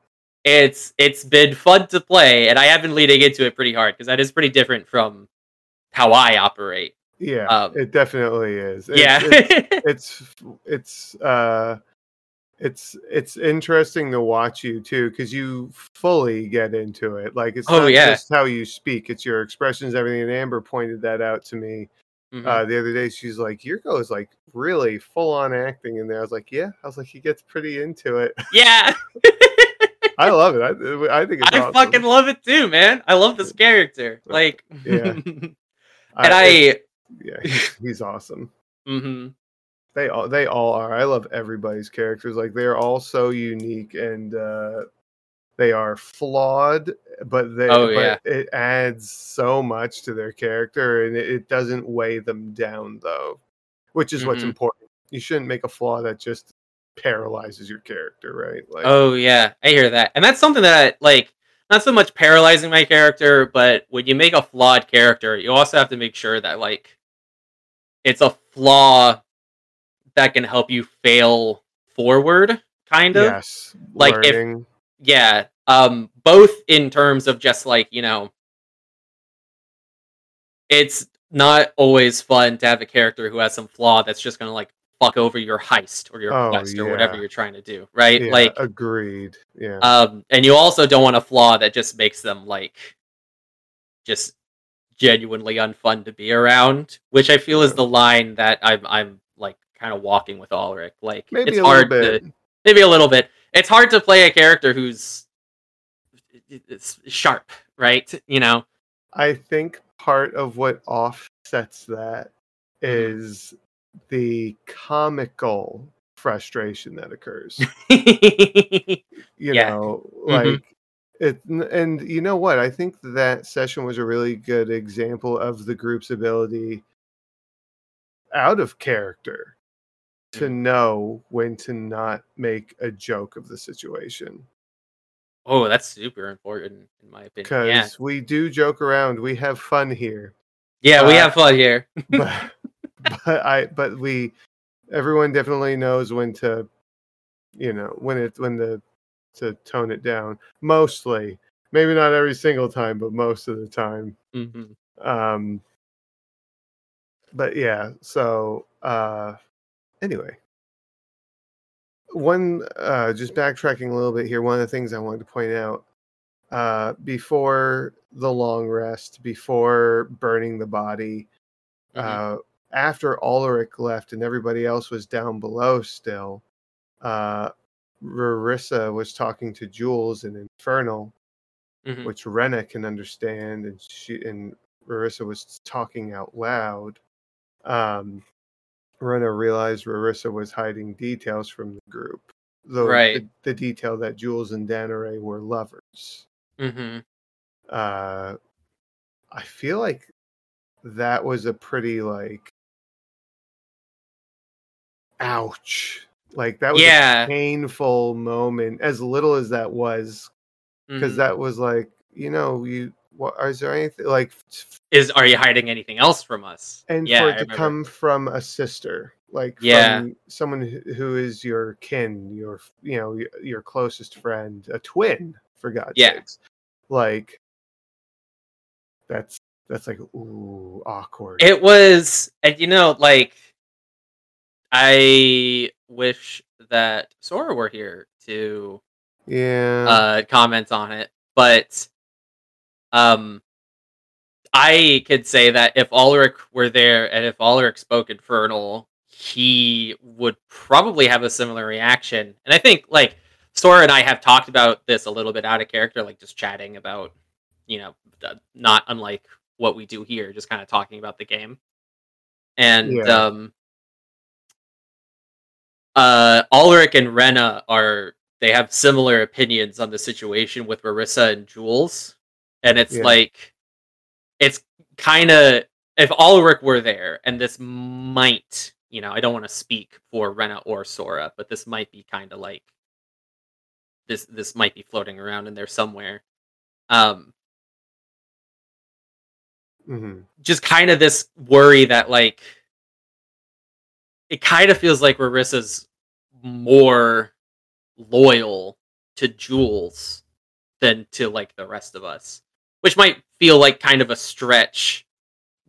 it's it's been fun to play and i have been leading into it pretty hard because that is pretty different from how i operate Yeah. um, it definitely is. It's, yeah It's, it's it's uh it's it's interesting to watch you too because you fully get into it like it's Oh, not yeah. just how you speak it's your expressions everything and amber pointed that out to me Mhm. uh the other day she's like Yirco is like really full on acting in there i was like yeah i was like he gets pretty into it yeah i love it i, I think it's i awesome. fucking love it too man i love this character like Yeah. and I- i yeah he's, he's awesome mhm. They all they all are. I love everybody's characters. Like they're all so unique and uh they are flawed, but they Oh, but yeah. it adds so much to their character and it, it doesn't weigh them down though. Which is what's Mhm. important. You shouldn't make a flaw that just paralyzes your character, right? Like oh yeah i hear that and that's something that like not so much paralyzing my character but when you make a flawed character you also have to make sure that like it's a flaw that can help you fail forward kind of yes. like, if- yeah um both in terms of just like you know it's not always fun to have a character who has some flaw that's just gonna like fuck over your heist or your Oh, quest or whatever you're trying to do right yeah, like agreed. Yeah. um and you also don't want a flaw that just makes them like just genuinely unfun to be around which i feel is the line that i'm i'm kind of walking with Ulrich. like Maybe it's a hard little bit. to maybe a little bit. It's hard to play a character who's it's sharp, right? You know. I think part of what offsets that Mhm. the comical frustration that occurs. mm-hmm. You Yeah. know, Mhm. like it, and you know what? I think that session was a really good example of the group's ability out of character to know when to not make a joke of the situation. Oh, that's super important in my opinion. Because Yeah. we do joke around, we have fun here. Yeah, we uh, have fun here. but but I but we everyone definitely knows when to you know when it when the to tone it down mostly maybe not every single time but most of the time hmm um but yeah so uh anyway one uh just backtracking a little bit here one of the things i wanted to point out uh before the long rest before burning the body Mhm. uh, after Ulrich left and everybody else was down below still, uh, Rarissa was talking to Jules in Infernal, Mhm. which Rena can understand, and she and Rarissa was talking out loud. Um, Rena realized Rarissa was hiding details from the group, though Right. the, the detail that Jules and Danare were lovers. hmm uh i feel like that was a pretty like ouch like that was Yeah. a painful moment as little as that was because Mhm. that was like you know you what is there anything like is are you hiding anything else from us? and yeah, for I it to remember. come from a sister like Yeah. from someone who- is your kin your you know your, your closest friend a twin for god's Yeah. sakes like that's that's like ooh awkward It was, and you know, like I wish that Sora were here to Yeah. uh, comment on it, but um, I could say that if Ulrich were there and if Ulrich spoke Infernal, he would probably have a similar reaction. And I think like Sora and I have talked about this a little bit out of character, like just chatting about, you know, not unlike what we do here, just kind of talking about the game. And Yeah. um uh Ulrich and Rena are they have similar opinions on the situation with Marissa and Jules. And it's Yeah. like it's kind of if Ulrich were there and this might, you know, I don't want to speak for Rena or Sora, but this might be kind of like this this might be floating around in there somewhere. Um hmm just kind of this worry that like it kind of feels like Marissa's more loyal to Jules than to like the rest of us, which might feel like kind of a stretch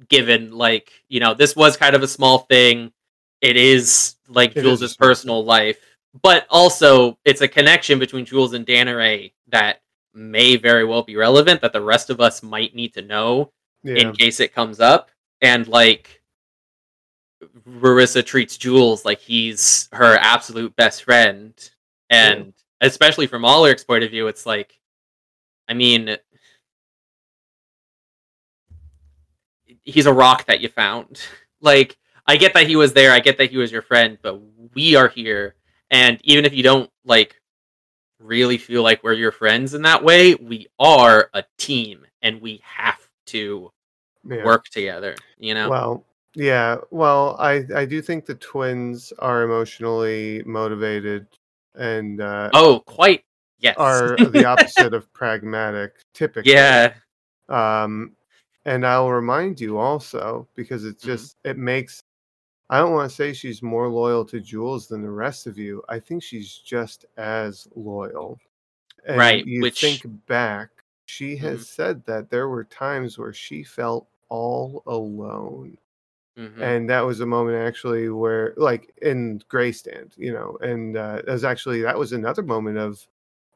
given like, you know, this was kind of a small thing. It is like It is Jules's small personal life, but also it's a connection between Jules and Danaray that may very well be relevant that the rest of us might need to know Yeah. in case it comes up. And like Marissa treats Jules like he's her absolute best friend. And especially from Ulrich's point of view, it's like I mean he's a rock that you found. Like I get that he was there, I get that he was your friend, but we are here and even if you don't like really feel like we're your friends in that way, we are a team and we have to yeah. work together, you know? Well, yeah. Well, I I do think the twins are emotionally motivated and uh, oh, quite yes. are the opposite of pragmatic. Typically. yeah. Um, and I'll remind you also because it Mhm. just it makes. I don't want to say she's more loyal to Jules than the rest of you. I think she's just as loyal. And Right, You which- think back, she has Mhm. said that there were times where she felt all alone. Mhm. and that was a moment actually where like in Grey Stand you know and uh it was actually that was another moment of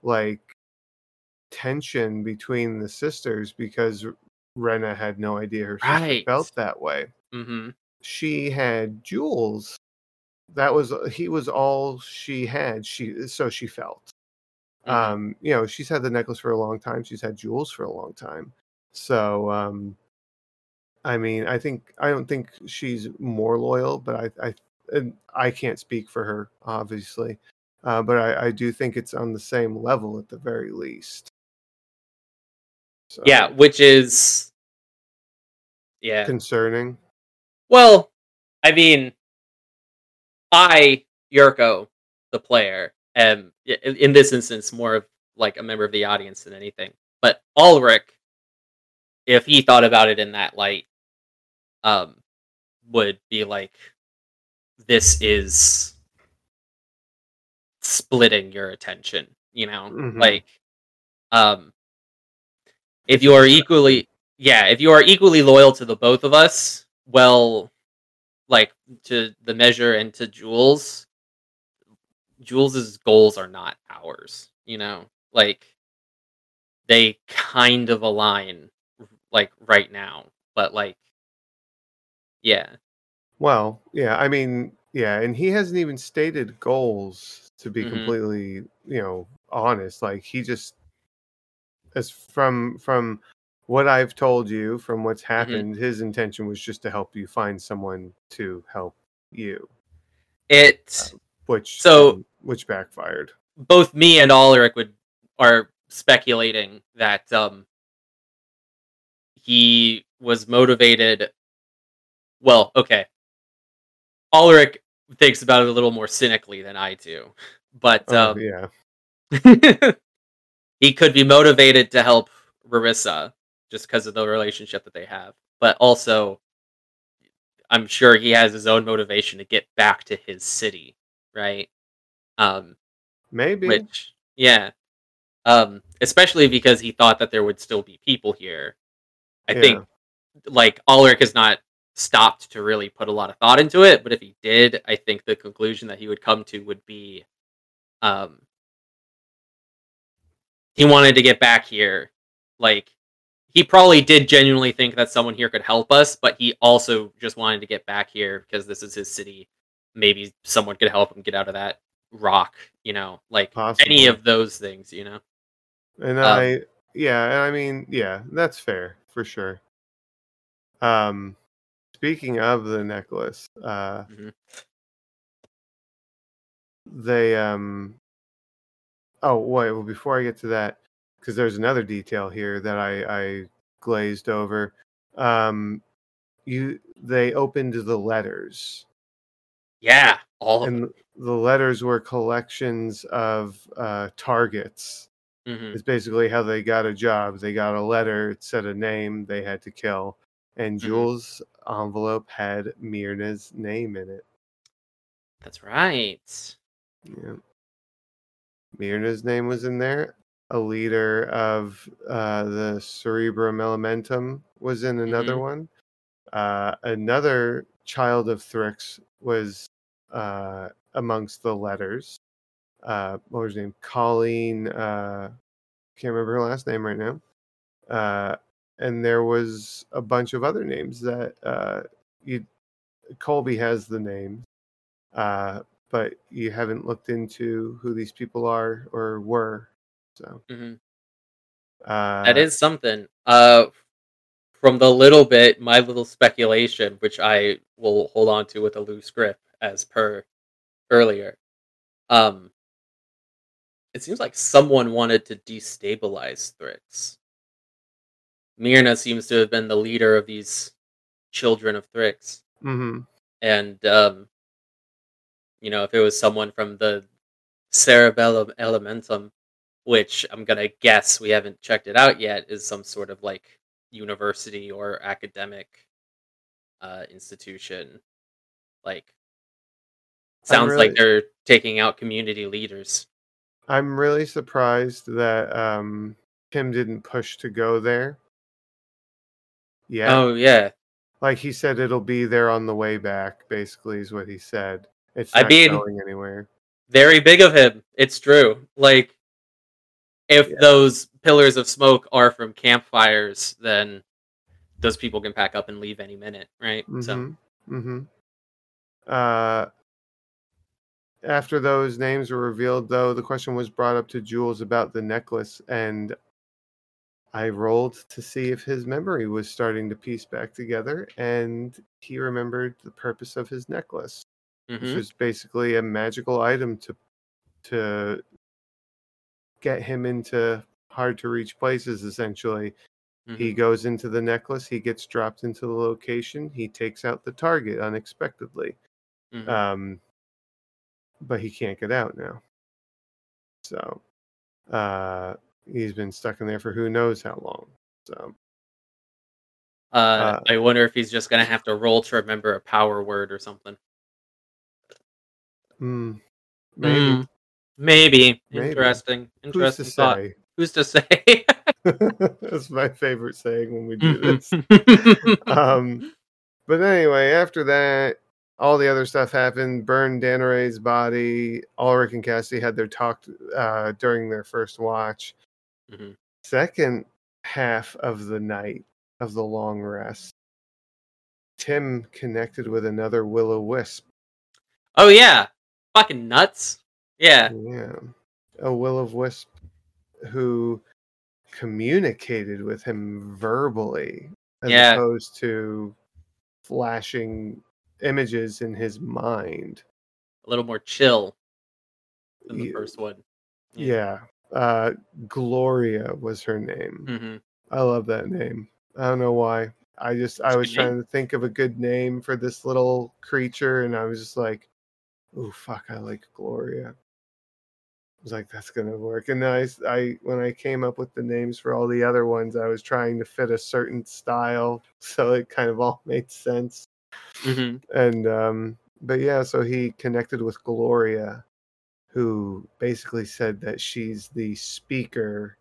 like tension between the sisters because Rena had no idea her sister Right. felt that way Mhm. she had Jules that was he was all she had she so she felt Mhm. um you know she's had the necklace for a long time she's had Jules for a long time so um I mean, I think I don't think she's more loyal, but I I and I can't speak for her, obviously, uh, but I, I do think it's on the same level at the very least. So, yeah, which is yeah. concerning. Well, I mean, I Yirco, the player, am in this instance more of like a member of the audience than anything. But Ulrich, if he thought about it in that light, um, would be like, "This is splitting your attention." You know, Mhm. like, um, if you are equally, yeah, if you are equally loyal to the both of us, well, like to the measure and to Jules, Jules's goals are not ours. You know, like they kind of align, like right now, but like, yeah, Well, yeah, I mean, yeah, and he hasn't even stated goals to be Mhm. completely, you know, honest. Like he just as from from what I've told you, from what's Mm-hmm. happened, his intention was just to help you find someone to help you, it. which So- which backfired. both me and Ulrich would are speculating that um he was motivated. Well, okay. Ulrich thinks about it a little more cynically than I do, but Oh, um, yeah. he could be motivated to help Marissa just because of the relationship that they have. But also, I'm sure he has his own motivation to get back to his city, right? Um, Maybe. which yeah um especially because he thought that there would still be people here i think like ulrich has not stopped to really put a lot of thought into it. But if he did, I think the conclusion that he would come to would be, um, he wanted to get back here. Like he probably did genuinely think that someone here could help us, but he also just wanted to get back here because this is his city. Maybe someone could help him get out of that rock, you know, like Possibly. any of those things, you know. And Um, I, yeah, I mean, yeah, that's fair for sure. Um, speaking of the necklace, uh, Mhm. they, um, oh wait, well, before I get to that, because there's another detail here that I, I glazed over. Um, you, they opened the letters, Yeah, all of and the letters were collections of uh, targets. Mhm. It's basically how they got a job. They got a letter, it said a name they had to kill, and Mhm. Jules' envelope had Myrna's name in it. That's right. Yeah. Myrna's name was in there. A leader of uh, the Cerebrum Elementum was in another Mhm. one. Uh, another child of Thrix was uh, amongst the letters. Uh, what was her name? Colleen. Uh, can't remember her last name right now. Uh, and there was a bunch of other names that uh, you. Colby has the names, uh, but you haven't looked into who these people are or were. So Mhm. uh, That is something. Uh, from the little bit, my little speculation, which I will hold on to with a loose grip, as per earlier. Um, it seems like someone wanted to destabilize Thrix. Myrna seems to have been the leader of these children of Thrix, mhm. and um, you know, if it was someone from the Cerebellum Elementum, which I'm gonna guess we haven't checked it out yet, is some sort of like university or academic uh, institution. Like, sounds really- like they're taking out community leaders. I'm really surprised that um, Tim didn't push to go there. Yeah, Oh yeah, like he said, it'll be there on the way back. Basically, is what he said. It's I not mean- going anywhere. very big of him. It's true. Like, if Yeah. those pillars of smoke are from campfires, then those people can pack up and leave any minute, right? So, Mm-hmm. Mm-hmm. Uh, after those names were revealed, though, the question was brought up to Jules about the necklace, and I rolled to see if his memory was starting to piece back together, and he remembered the purpose of his necklace, which mhm. was basically a magical item to to get him into hard to reach places. Essentially, he Mhm. goes into the necklace, he gets dropped into the location, he takes out the target unexpectedly. Mhm. Um, but he can't get out now. So uh, he's been stuck in there for who knows how long. So Uh, Uh, I wonder if he's just gonna have to roll to remember a power word or something. hmm, maybe. Mm, maybe. Maybe. Interesting. Who's to Interesting thought. say? Who's to say? That's my favorite saying when we do this. Mhm. um, but anyway, after that, all the other stuff happened. Burned Danaray's body. Ulrich and Cassie had their talk uh, during their first watch. Mhm. Second half of the night of the long rest, Tim connected with another will o wisp. oh yeah, fucking nuts. Yeah. Yeah, a will of wisp who communicated with him verbally as Yeah. opposed to flashing images in his mind. A little more chill than the Ye- first one. Yeah. Uh, Gloria was her name. hmm I love that name. I don't know why. I just I was trying to think of a good name for this little creature, and I was just like, "Oh fuck, I like Gloria." I was like, "That's gonna work." And then I, I when I came up with the names for all the other ones, I was trying to fit a certain style, so it kind of all made sense. hmm And um, but yeah, so he connected with Gloria, who basically said that she's the speaker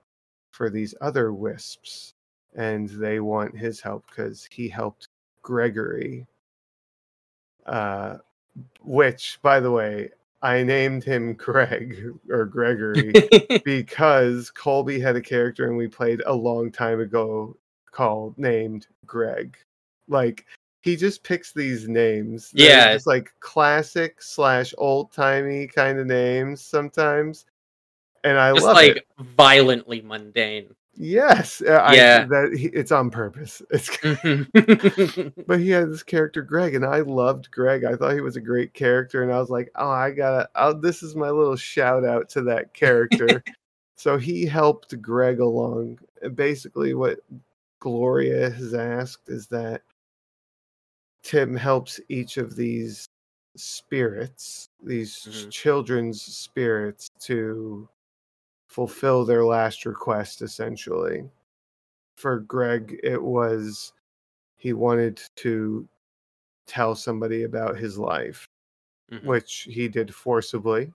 for these other wisps, and they want his help because he helped Gregory. Uh, which, by the way, I named him Greg or Gregory because Colby had a character and we played a long time ago called named Greg. Like he just picks these names. Yeah. just like classic slash old timey kind of names sometimes, and I Just love like it. violently mundane. Yes, uh, I, Yeah. that he, it's on purpose. It's Mhm. but he had this character Greg, and I loved Greg. I thought he was a great character, and I was like, oh, I gotta. i this is my little shout out to that character. so he helped Greg along. And Basically, what Gloria has asked is that Tim helps each of these spirits, these Mhm. children's spirits, to fulfill their last request, essentially. For Greg, it was he wanted to tell somebody about his life, Mhm. which he did forcibly.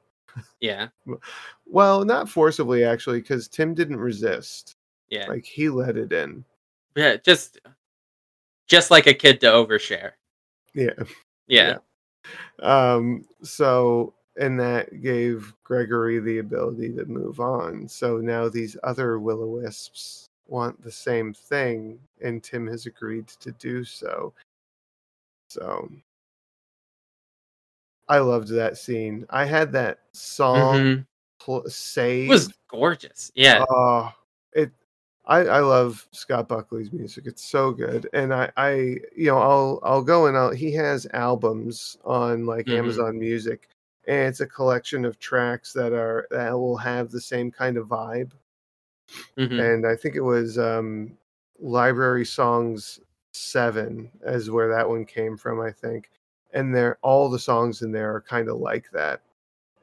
yeah, Well, not forcibly, actually, because Tim didn't resist. yeah, Like, he let it in. yeah. Just, just like a kid to overshare. Yeah. Yeah, Um, so, and that gave Gregory the ability to move on. So now these other will o wisps want the same thing, and Tim has agreed to do so. So, I loved that scene. I had that song Mhm. pl- it was gorgeous. Yeah, Oh, it. I, I love Scott Buckley's music. It's so good, and I, I, you know, I'll, I'll go and I'll. He has albums on like Mhm. Amazon Music, and it's a collection of tracks that are that will have the same kind of vibe. Mhm. And I think it was um, Library Songs Seven, as where that one came from. I think, and they're all the songs in there are kind of like that.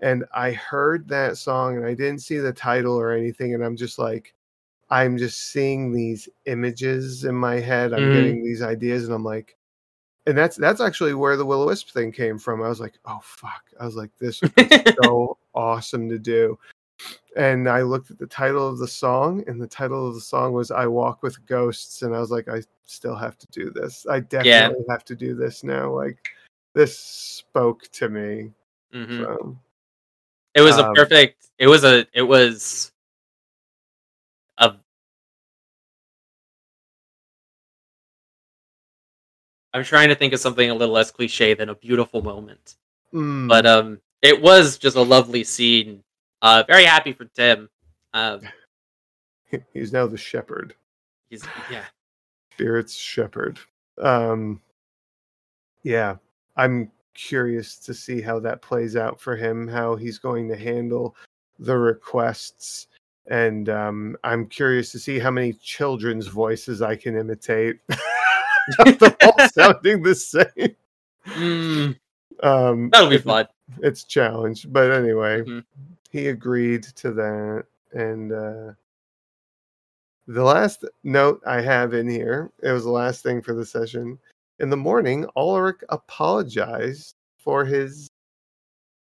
And I heard that song, and I didn't see the title or anything, and I'm just like, I'm just seeing these images in my head. I'm Mhm. getting these ideas, and I'm like, and that's that's actually where the Will o Wisp thing came from. I was like, oh fuck! I was like, this is so awesome to do. And I looked at the title of the song, and the title of the song was "I Walk with Ghosts," and I was like, I still have to do this. I definitely have to do this now. Like, this spoke to me. Mhm. So, It was a Um, perfect. It was a. It was I'm trying to think of something a little less cliche than a beautiful moment, mm, but um, it was just a lovely scene. Uh, very happy for Tim. Um, he's now the shepherd. he's yeah, Spirit's shepherd. Um, yeah, I'm curious to see how that plays out for him, how he's going to handle the requests. And um, I'm curious to see how many children's voices I can imitate. They're all sounding the same. Mm, Um, that'll be it's- fun. It's challenged, but anyway, Mhm. he agreed to that. And uh, the last note I have in here, it was the last thing for the session. In the morning, Ulrich apologized for his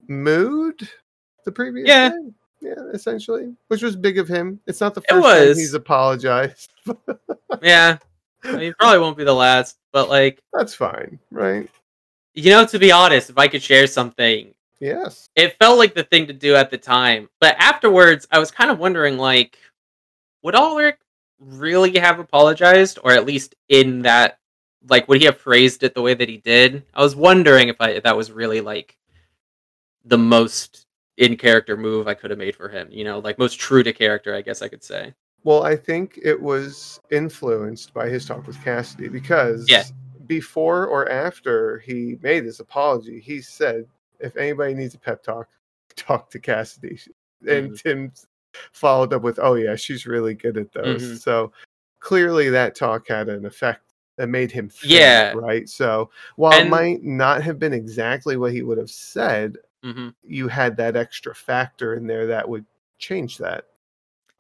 mood the previous Yeah. day. Yeah, essentially, which was big of him. It's not the It first time he's apologized. Yeah, I mean, probably won't be the last, but like That's fine, right? you know, to be honest, if I could share something, Yes. it felt like the thing to do at the time. But afterwards, I was kind of wondering, like, would Ulrich really have apologized, or at least in that, like, would he have phrased it the way that he did? I was wondering if I if that was really like the most in character move I could have made for him. You know, like most true to character, I guess I could say. Well, I think it was influenced by his talk with Cassidy because Yeah. before or after he made his apology, he said, if anybody needs a pep talk, talk to Cassidy. And Tim followed up with, oh, yeah, she's really good at those. Mhm. So clearly that talk had an effect that made him think, Yeah. right? So while it might not have been exactly what he would have said, hmm you had that extra factor in there that would change that.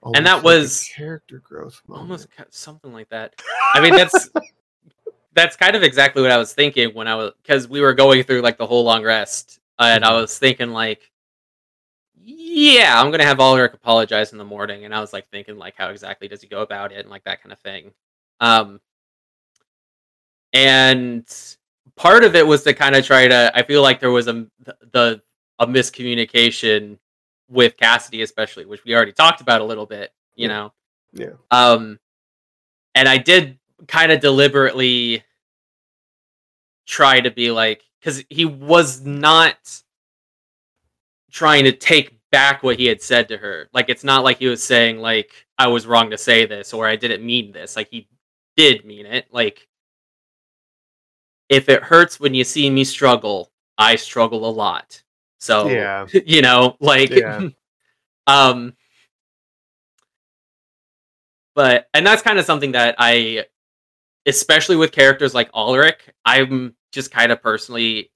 And that like was character growth moment. almost something like that. I mean, that's that's kind of exactly what I was thinking when I was because we were going through like the whole long rest, and I Mhm. was thinking like, yeah, I'm gonna have Ulrich apologize in the morning, and I was like thinking like, how exactly does he go about it, and like that kind of thing. Um, and part of it was to kind of try to. I feel like there was a the a miscommunication with Cassidy, especially, which we already talked about a little bit. You know, Yeah. um, and I did kind of deliberately try to be like, because he was not trying to take back what he had said to her. Like, it's not like he was saying like I was wrong to say this or I didn't mean this. Like he did mean it. Like, if it hurts when you see me struggle, I struggle a lot. So Yeah. you know, like Yeah. um but and that's kind of something that I especially with characters like Ulrich, I'm just kind of personally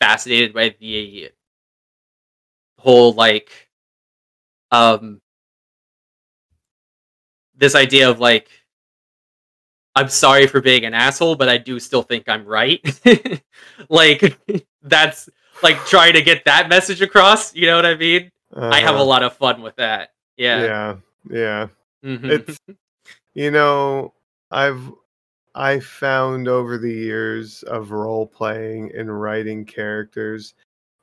fascinated by the whole like um this idea of like I'm sorry for being an asshole, but I do still think I'm right. like that's like trying to get that message across, you know what I mean? I have a Uh-huh. lot of fun with that. Yeah. Yeah. Yeah. Mhm. It's you know, I've I found over the years of role playing and writing characters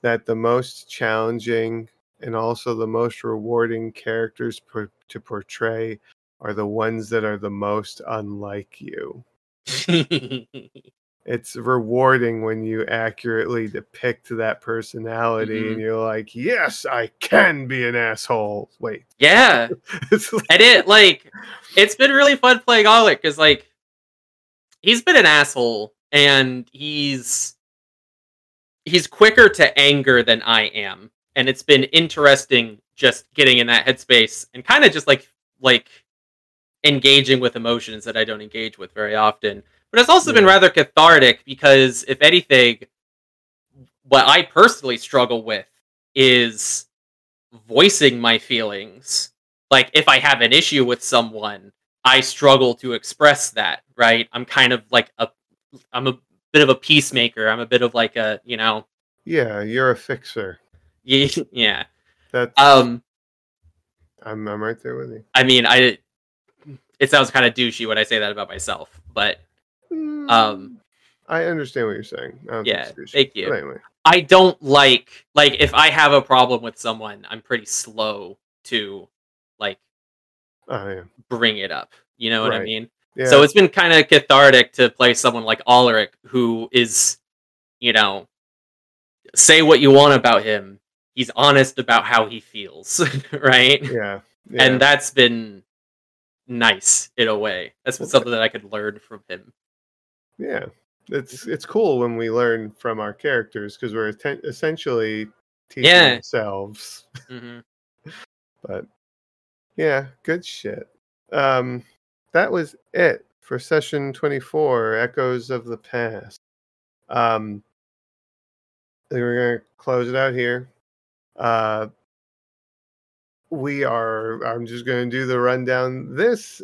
that the most challenging and also the most rewarding characters per, to portray are the ones that are the most unlike you. It's rewarding when you accurately depict that personality and Mhm. you're like, "Yes, I can be an asshole." Wait. yeah. It's like- And it like it's been really fun playing Alec because like he's been an asshole and he's he's quicker to anger than I am. And it's been interesting just getting in that headspace and kind of just like like engaging with emotions that I don't engage with very often. But it's also been rather cathartic because if anything, what I personally struggle with is voicing my feelings. Like if I have an issue with someone, I struggle to express that, right? I'm kind of like a I'm a bit of a peacemaker. I'm a bit of like a, you know, yeah, you're a fixer. yeah. yeah. That's Um I'm I'm right there with you. I mean, I it sounds kind of douchey when I say that about myself, but Mm, Um, I understand what you're saying. I don't yeah, thank you. But anyway, I don't like like if I have a problem with someone, I'm pretty slow to like oh yeah, bring it up. You know what I mean? yeah. So it's been kind of cathartic to play someone like Ulrich, who is, you know, say what you want about him. He's honest about how he feels, right? yeah, yeah. And that's been nice in a way. That's been something that I could learn from him. Yeah, it's it's cool when we learn from our characters because we're atten- essentially teaching Yeah. ourselves. hmm But yeah, good shit. Um, that was it for session 24, Echoes of the Past. Um, we're gonna close it out here. Uh, we are. I'm just gonna do the rundown. This,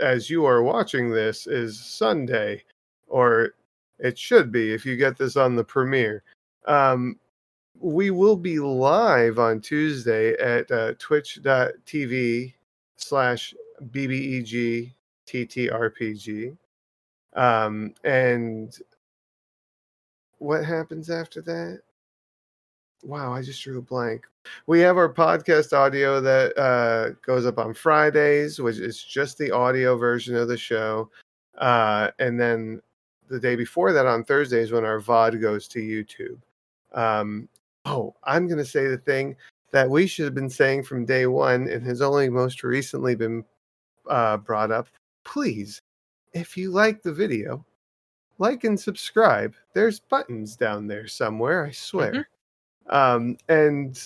as you are watching this, is Sunday, or it should be if you get this on the premiere. Um, we will be live on Tuesday at uh, twitch.tv slash BBEG. Um, and what happens after that? Wow, I just drew a blank. We have our podcast audio that uh, goes up on Fridays, which is just the audio version of the show. Uh, and then the day before that on Thursdays when our VOD goes to YouTube. Um, oh, I'm going to say the thing that we should have been saying from day one and has only most recently been uh, brought up. Please, if you like the video, like and subscribe. There's buttons down there somewhere, I swear. Um, and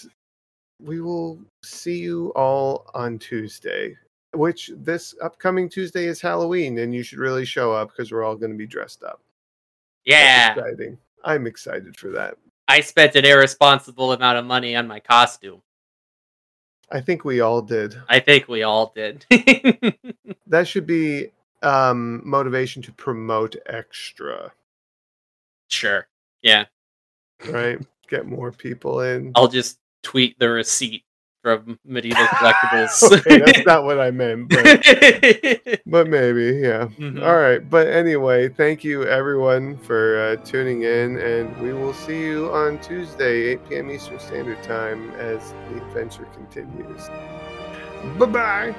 we will see you all on Tuesday, which this upcoming Tuesday is Halloween, and you should really show up because we're all going to be dressed up. That's Yeah, exciting. I'm excited for that. I spent an irresponsible amount of money on my costume. I think we all did. I think we all did. That should be um, motivation to promote extra, sure. Yeah. right? Get more people in. I'll just tweet the receipt from medieval collectibles. okay, that's not what I meant, but, but maybe, yeah. Mhm. All right, but anyway, thank you everyone for uh, tuning in, and we will see you on Tuesday, 8 p.m. Eastern Standard Time, as the adventure continues. Bye bye.